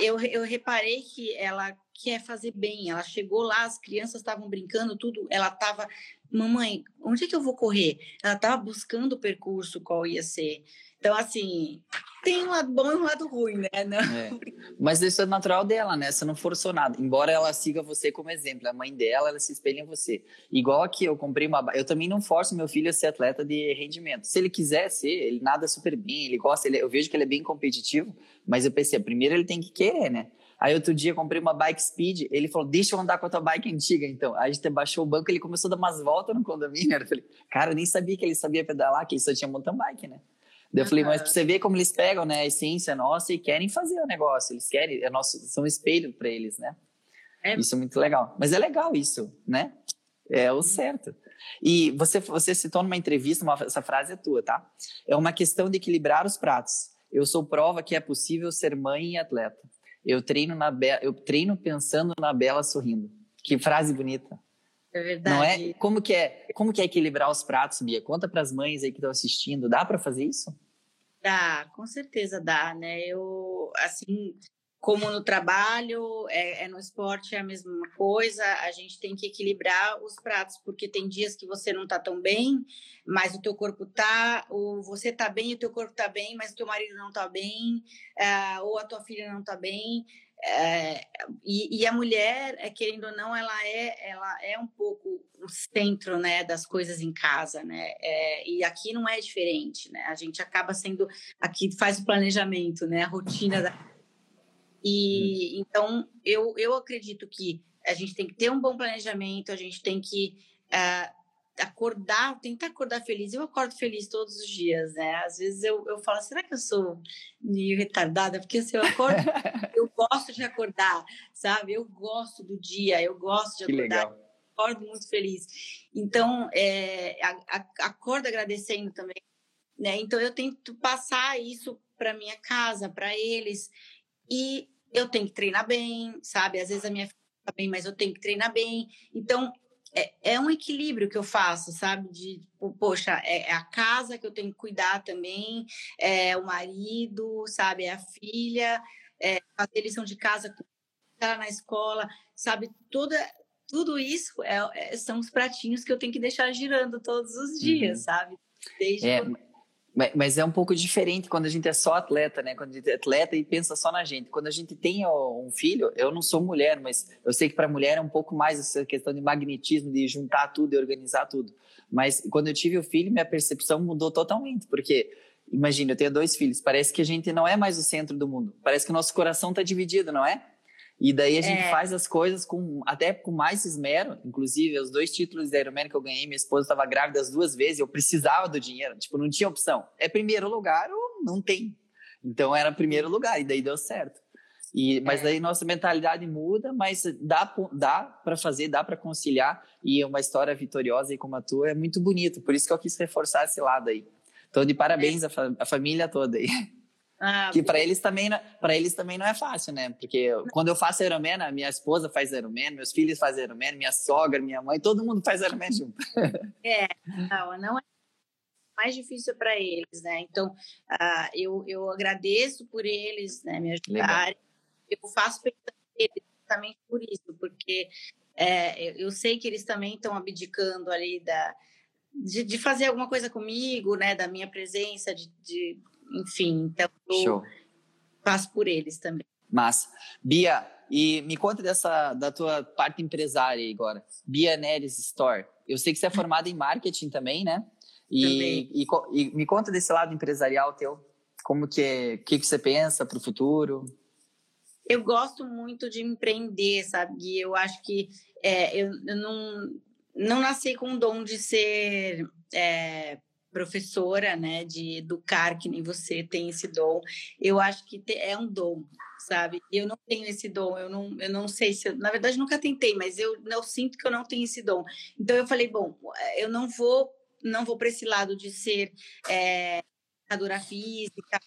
Eu, eu reparei que ela quer fazer bem. Ela chegou lá, as crianças estavam brincando, tudo. Ela estava, mamãe, onde é que eu vou correr? Ela estava buscando o percurso, qual ia ser. Então, assim, tem um lado bom e um lado ruim, né? Não... É. Mas isso é natural dela, né? Você não forçou nada. Embora ela siga você como exemplo, a mãe dela, ela se espelha em você. Igual aqui, eu comprei uma. Eu também não forço meu filho a ser atleta de rendimento. Se ele quiser ser, ele nada super bem, ele gosta, ele... eu vejo que ele é bem competitivo, mas eu pensei, primeiro ele tem que querer, né? Aí outro dia eu comprei uma bike speed, ele falou, deixa eu andar com a tua bike antiga, então. Aí a gente baixou o banco, ele começou a dar umas voltas no condomínio. Eu falei, cara, eu nem sabia que ele sabia pedalar, que ele só tinha mountain bike, né? Daí eu falei, mas pra você ver como eles pegam, né, a essência nossa e querem fazer o negócio, eles querem, é nosso, são um espelho para eles, né? É. Isso é muito legal. Mas é legal isso, né? É o certo. E você, você citou numa entrevista, uma, essa frase é tua, tá? É uma questão de equilibrar os pratos. Eu sou prova que é possível ser mãe e atleta. Eu treino, na be... eu treino pensando na Bela sorrindo. Que frase bonita. É verdade. Não é? Como que é, como que é equilibrar os pratos, Bia? Conta para as mães aí que estão assistindo. Dá para fazer isso? Dá, com certeza dá, né? Eu, assim, como no trabalho, é, é, no esporte é a mesma coisa, a gente tem que equilibrar os pratos, porque tem dias que você não tá tão bem, mas o teu corpo tá, ou você tá bem, o teu corpo tá bem, mas o teu marido não tá bem, é, ou a tua filha não tá bem, é, e, e, a mulher, é, querendo ou não, ela é, ela é um pouco o centro né, das coisas em casa, né? É, e aqui não é diferente, né? A gente acaba sendo aqui faz o planejamento, né? A rotina da e uhum. então eu, eu acredito que a gente tem que ter um bom planejamento, a gente tem que uh, acordar, tentar acordar feliz. Eu acordo feliz todos os dias, né? Às vezes eu, eu falo, será que eu sou meio retardada? Porque se eu acordo, eu gosto de acordar, sabe? Eu gosto do dia, eu gosto de que acordar. Legal. Acordo muito feliz. Então, é, a, a, acordo agradecendo também. Né? Então, eu tento passar isso para minha casa, para eles. E eu tenho que treinar bem, sabe? Às vezes a minha filha está bem, mas eu tenho que treinar bem. Então, é, é, um equilíbrio que eu faço, sabe? De, poxa, é, é, a casa que eu tenho que cuidar também, é o marido, sabe? É a filha, é fazer lição de casa, ela na escola, sabe? Toda, tudo isso é, é, são os pratinhos que eu tenho que deixar girando todos os dias, uhum. sabe? Desde é, quando... Mas é um pouco diferente quando a gente é só atleta, né? Quando a gente é atleta e pensa só na gente. Quando a gente tem um filho, eu não sou mulher, mas eu sei que para mulher é um pouco mais essa questão de magnetismo, de juntar tudo e organizar tudo. Mas quando eu tive o filho, minha percepção mudou totalmente, porque imagina, eu tenho dois filhos, parece que a gente não é mais o centro do mundo. Parece que o nosso coração está dividido, não é? E daí a gente é. faz as coisas com até com mais esmero. Inclusive, os dois títulos da Ironman que eu ganhei, minha esposa estava grávida as duas vezes, eu precisava do dinheiro. Tipo, não tinha opção. É primeiro lugar ou não tem. Então era primeiro lugar e daí deu certo. E, mas é. daí nossa mentalidade muda, mas dá, dá para fazer, dá para conciliar. E uma história vitoriosa como a tua é muito bonito. Por isso que eu quis reforçar esse lado aí. Então, de parabéns é. à fa família toda aí. Ah, que para eles também para eles também não é fácil, né? Porque quando eu faço Ironman, a minha esposa faz Ironman, meus filhos fazem Ironman, minha sogra, minha mãe, todo mundo faz Ironman junto. É, não, não é mais difícil para eles, né? Então, uh, eu, eu agradeço por eles, né, me ajudarem. Eu faço também por isso, porque é, eu sei que eles também estão abdicando ali da de, de, fazer alguma coisa comigo, né, da minha presença, de, de enfim, então eu faço por eles também. Massa. Bia, e me conta dessa da tua parte empresária agora. Bia Neres Store. Eu sei que você é formada em marketing também, né? E, e, e, me conta desse lado empresarial teu. Como que que, que você pensa para o futuro? Eu gosto muito de empreender, sabe? E eu acho que é, eu, eu, não não nasci com o dom de ser é, professora, né, de educar, que nem você tem esse dom. Eu acho que é um dom, sabe? Eu não tenho esse dom, eu não, eu não sei se, eu, na verdade nunca tentei, mas eu, eu sinto que eu não tenho esse dom. Então eu falei, bom, eu não vou, não vou para esse lado de ser é, educadora física.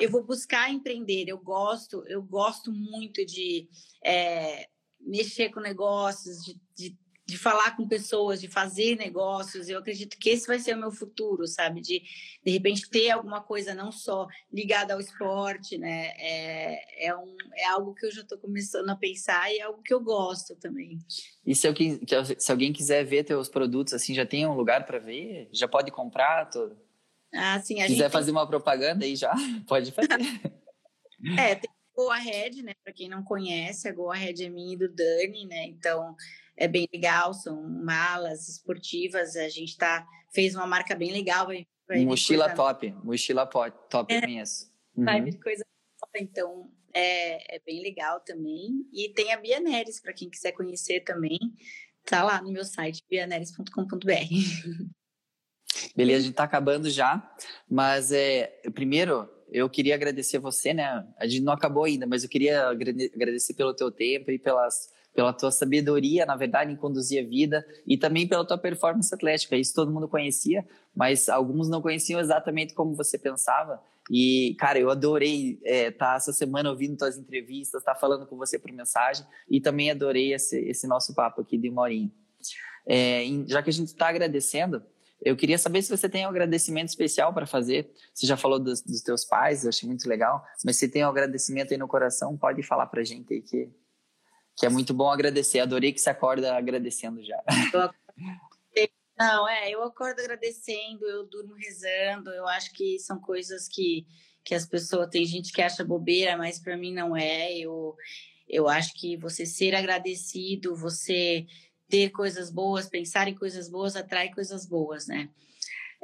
Eu vou buscar empreender. Eu gosto, eu gosto muito de é, mexer com negócios, de, de de falar com pessoas, de fazer negócios. Eu acredito que esse vai ser o meu futuro, sabe? De de repente ter alguma coisa não só ligada ao esporte, né? É, é, um, é algo que eu já estou começando a pensar e é algo que eu gosto também. E se alguém, se alguém quiser ver teus produtos, assim, já tem um lugar para ver? Já pode comprar tudo? Ah, sim. A quiser fazer tem... uma propaganda aí já, pode fazer. é, tem Goa Red, né? Para quem não conhece, a Goa Red é minha e do Dani, né? Então é bem legal, são malas esportivas. A gente tá, fez uma marca bem legal. Vai, vai mochila coisa... top, mochila top, é, conheço. Uhum. Vai vir coisa então é, é, bem legal também. E tem a Bia Neres, para quem quiser conhecer também, tá lá no meu site, bianeres.com.br. Beleza, a gente tá acabando já, mas é, primeiro eu queria agradecer você, né? A gente não acabou ainda, mas eu queria agradecer pelo teu tempo e pelas pela tua sabedoria, na verdade, em conduzir a vida e também pela tua performance atlética. Isso todo mundo conhecia, mas alguns não conheciam exatamente como você pensava. E, cara, eu adorei estar é, tá essa semana ouvindo tuas entrevistas, estar tá falando com você por mensagem e também adorei esse, esse nosso papo aqui de uma horinha. É, já que a gente está agradecendo, eu queria saber se você tem um agradecimento especial para fazer. Você já falou dos, dos teus pais, eu achei muito legal, mas se tem um agradecimento aí no coração, pode falar para a gente aí que que é muito bom agradecer. Adorei que você acorda agradecendo já. Não, é, eu acordo agradecendo, eu durmo rezando, eu acho que são coisas que, que as pessoas tem gente que acha bobeira, mas para mim não é. Eu eu acho que você ser agradecido, você ter coisas boas, pensar em coisas boas atrai coisas boas, né?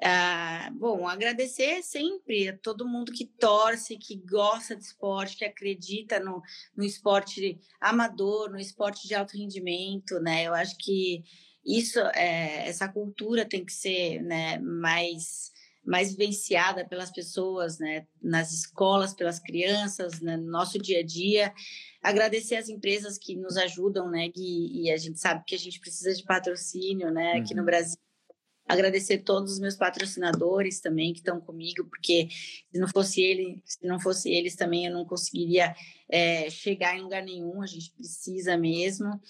Ah, bom, agradecer sempre a todo mundo que torce, que gosta de esporte, que acredita no, no esporte amador, no esporte de alto rendimento, né? Eu acho que isso, é, essa cultura tem que ser né, mais mais vivenciada pelas pessoas, né, nas escolas, pelas crianças, né, no nosso dia a dia. Agradecer as empresas que nos ajudam, né, Gui, e a gente sabe que a gente precisa de patrocínio, né, aqui no uhum. Brasil agradecer todos os meus patrocinadores também que estão comigo, porque se não fosse ele, se não fosse eles também eu não conseguiria é, chegar em lugar nenhum. A gente precisa mesmo.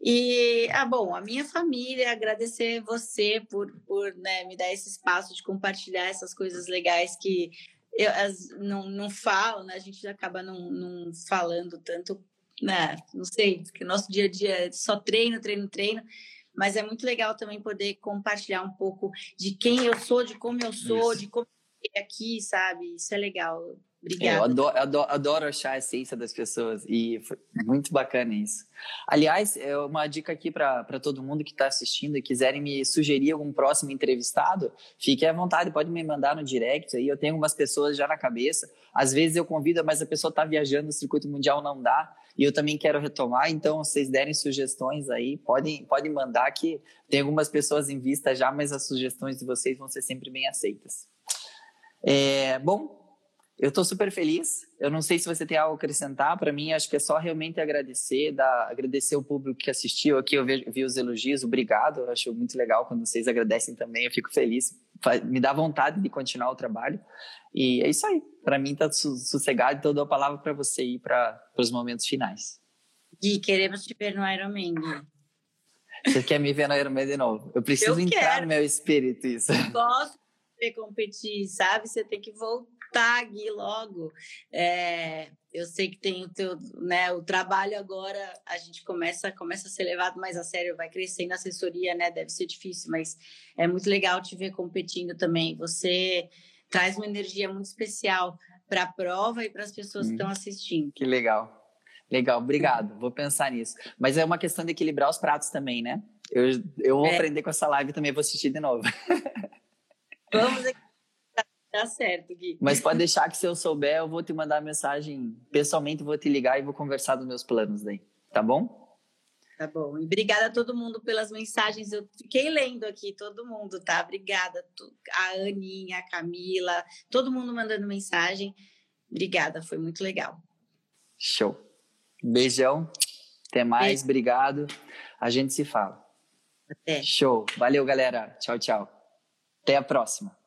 E, ah, bom, a minha família, agradecer você por, por né, me dar esse espaço de compartilhar essas coisas legais que eu as, não, não falo, né? A gente acaba não, não falando tanto, né? Não sei, porque o nosso dia a dia é só treino, treino, treino mas é muito legal também poder compartilhar um pouco de quem eu sou, de como eu sou, Isso. de como eu aqui, sabe? Isso é legal. Obrigada. É, eu adoro, adoro, adoro, achar a essência das pessoas e foi muito bacana isso. Aliás, é uma dica aqui para todo mundo que está assistindo e quiserem me sugerir algum próximo entrevistado, fique à vontade, pode me mandar no direct aí. Eu tenho algumas pessoas já na cabeça. Às vezes eu convido, mas a pessoa está viajando, no circuito mundial não dá. E eu também quero retomar, então, vocês derem sugestões aí, podem, podem mandar que tem algumas pessoas em vista já, mas as sugestões de vocês vão ser sempre bem aceitas. É, bom, eu estou super feliz. Eu não sei se você tem algo a acrescentar. Para mim, acho que é só realmente agradecer, dar, agradecer o público que assistiu aqui. Eu vi, vi os elogios, obrigado. Eu acho muito legal quando vocês agradecem também. Eu fico feliz. Me dá vontade de continuar o trabalho. E é isso aí. Para mim, está sossegado. Então, eu dou a palavra para você ir para os momentos finais. Gui, queremos te ver no Ironman, Gui. Você quer me ver no Ironman de novo? Eu preciso eu entrar quero. no meu espírito, isso. Gosto de competir, sabe? Você tem que voltar tag logo. É, eu sei que tem o teu, né, o trabalho agora, a gente começa, começa a ser levado mais a sério, vai crescendo a assessoria, né? Deve ser difícil, mas é muito legal te ver competindo também. Você traz uma energia muito especial para a prova e para as pessoas hum, que estão assistindo. Que legal. Legal, obrigado. Vou pensar nisso. Mas é uma questão de equilibrar os pratos também, né? Eu, eu vou é. aprender com essa live também, vou assistir de novo. Vamos Tá certo, Gui. Mas pode deixar que se eu souber, eu vou te mandar mensagem pessoalmente, vou te ligar e vou conversar dos meus planos daí. Tá bom? Tá bom. E obrigada a todo mundo pelas mensagens. Eu fiquei lendo aqui, todo mundo, tá? Obrigada. A Aninha, a Camila, todo mundo mandando mensagem. Obrigada, foi muito legal. Show. Beijão. Até mais, Beijo. obrigado. A gente se fala. Até. Show. Valeu, galera. Tchau, tchau. Até a próxima.